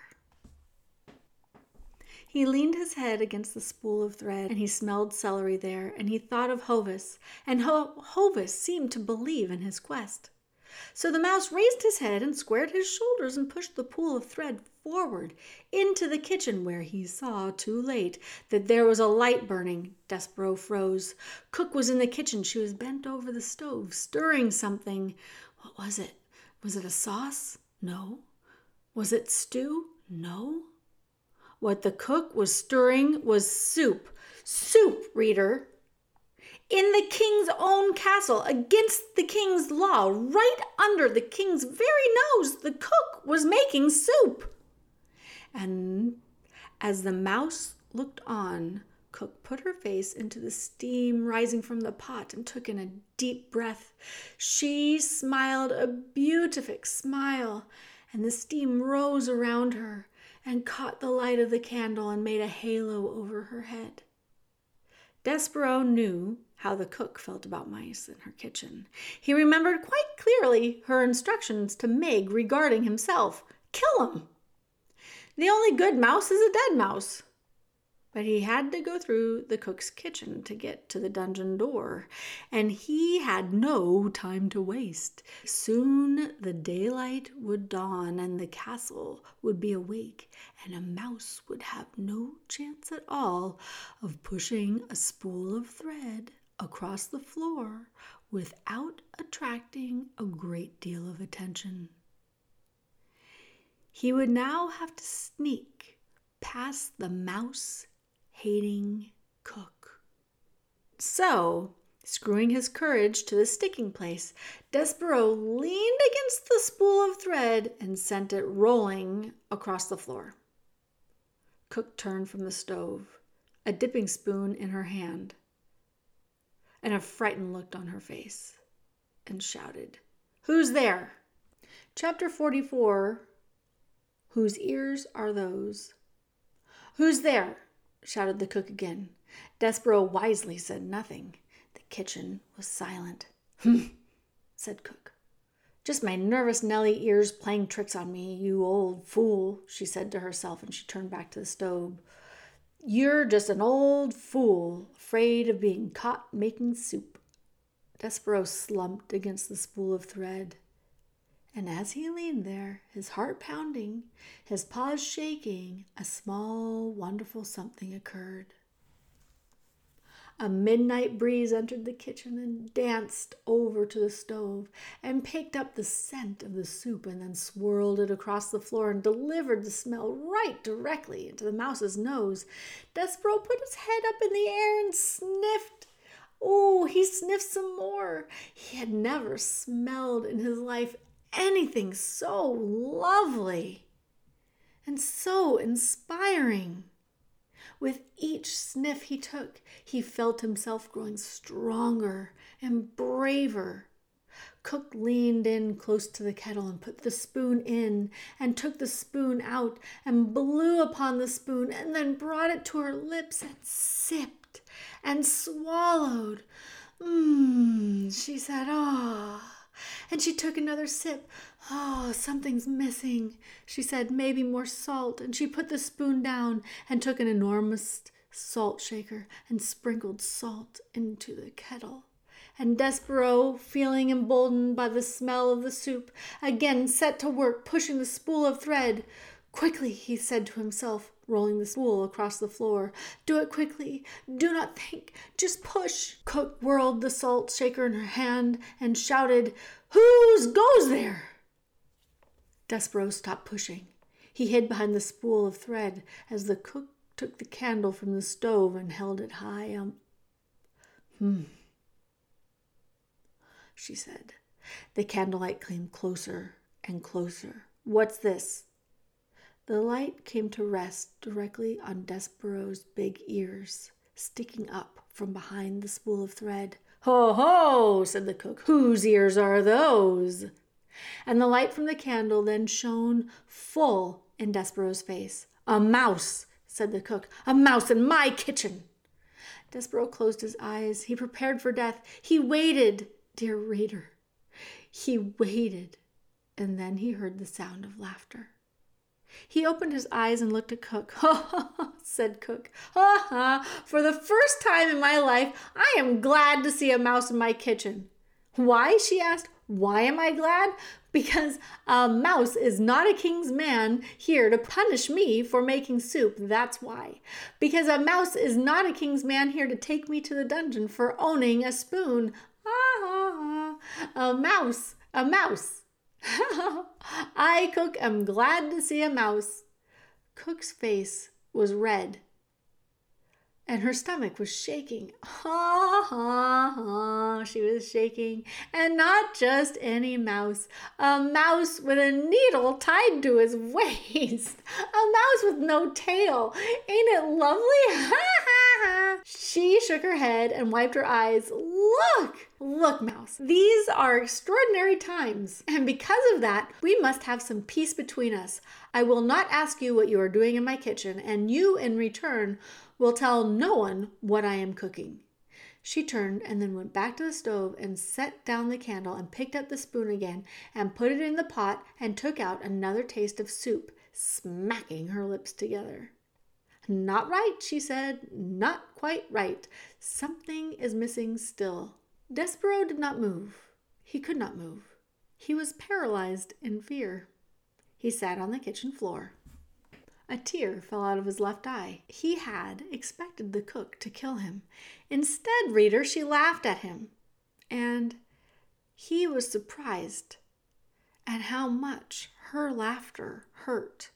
He leaned his head against the spool of thread, and he smelled celery there, and he thought of Hovis, and Ho- Hovis seemed to believe in his quest. So the mouse raised his head and squared his shoulders and pushed the pool of thread forward into the kitchen, where he saw, too late, that there was a light burning. Despereaux froze. Cook was in the kitchen. She was bent over the stove, stirring something. What was it? Was it a sauce? No. Was it stew? No. What the cook was stirring was soup. Soup, reader in the king's own castle against the king's law, right under the king's very nose, the cook was making soup. And as the mouse looked on, Cook put her face into the steam rising from the pot and took in a deep breath. She smiled a beatific smile, and the steam rose around her and caught the light of the candle and made a halo over her head. Despereaux knew how the cook felt about mice in her kitchen. He remembered quite clearly her instructions to Mig regarding himself kill him. The only good mouse is a dead mouse. But he had to go through the cook's kitchen to get to the dungeon door, and he had no time to waste. Soon the daylight would dawn, and the castle would be awake, and a mouse would have no chance at all of pushing a spool of thread across the floor without attracting a great deal of attention. He would now have to sneak past the mouse hating cook. So, screwing his courage to the sticking place, Despereaux leaned against the spool of thread and sent it rolling across the floor. Cook turned from the stove, a dipping spoon in her hand, and a frightened look on her face, and shouted, Who's there? Chapter 44 Whose ears are those? Who's there? shouted the cook again. Despereaux wisely said nothing. The kitchen was silent. Hm, said cook. Just my nervous Nellie ears playing tricks on me, you old fool, she said to herself, and she turned back to the stove. You're just an old fool, afraid of being caught making soup. Despereaux slumped against the spool of thread. And as he leaned there, his heart pounding, his paws shaking, a small, wonderful something occurred. A midnight breeze entered the kitchen and danced over to the stove and picked up the scent of the soup and then swirled it across the floor and delivered the smell right directly into the mouse's nose. Despereaux put his head up in the air and sniffed. Oh, he sniffed some more. He had never smelled in his life anything so lovely and so inspiring. With each sniff he took, he felt himself growing stronger and braver. Cook leaned in close to the kettle and put the spoon in and took the spoon out and blew upon the spoon and then brought it to her lips and sipped and swallowed. Mmm, she said, ah. Oh and she took another sip. Oh, something's missing, she said, maybe more salt. And she put the spoon down and took an enormous salt shaker and sprinkled salt into the kettle. And Despereaux, feeling emboldened by the smell of the soup, again set to work pushing the spool of thread. Quickly, he said to himself, rolling the spool across the floor. Do it quickly. Do not think. Just push. Cook whirled the salt shaker in her hand and shouted, Whose goes there? Despereaux stopped pushing. He hid behind the spool of thread as the cook took the candle from the stove and held it high up. Hmm, she said. The candlelight came closer and closer. What's this? The light came to rest directly on Despereaux's big ears, sticking up from behind the spool of thread. Ho, ho, said the cook. Whose ears are those? And the light from the candle then shone full in Despereaux's face. A mouse, said the cook. A mouse in my kitchen. Despereaux closed his eyes. He prepared for death. He waited, dear reader. He waited, and then he heard the sound of laughter. He opened his eyes and looked at Cook. Ha ha, said Cook. Ha ha, for the first time in my life, I am glad to see a mouse in my kitchen. Why? she asked. Why am I glad? Because a mouse is not a king's man here to punish me for making soup. That's why. Because a mouse is not a king's man here to take me to the dungeon for owning a spoon. Ah, ah, ah. A mouse, a mouse. I, Cook, am glad to see a mouse. Cook's face was red and her stomach was shaking. Ha ha ha, she was shaking. And not just any mouse, a mouse with a needle tied to his waist, a mouse with no tail. Ain't it lovely? Ha ha She shook her head and wiped her eyes. Look, look, mouse. These are extraordinary times, and because of that, we must have some peace between us. I will not ask you what you are doing in my kitchen, and you, in return, will tell no one what I am cooking. She turned and then went back to the stove and set down the candle and picked up the spoon again and put it in the pot and took out another taste of soup, smacking her lips together. Not right, she said. Not quite right. Something is missing still. Despereaux did not move. He could not move. He was paralyzed in fear. He sat on the kitchen floor. A tear fell out of his left eye. He had expected the cook to kill him. Instead, reader, she laughed at him. And he was surprised at how much her laughter hurt.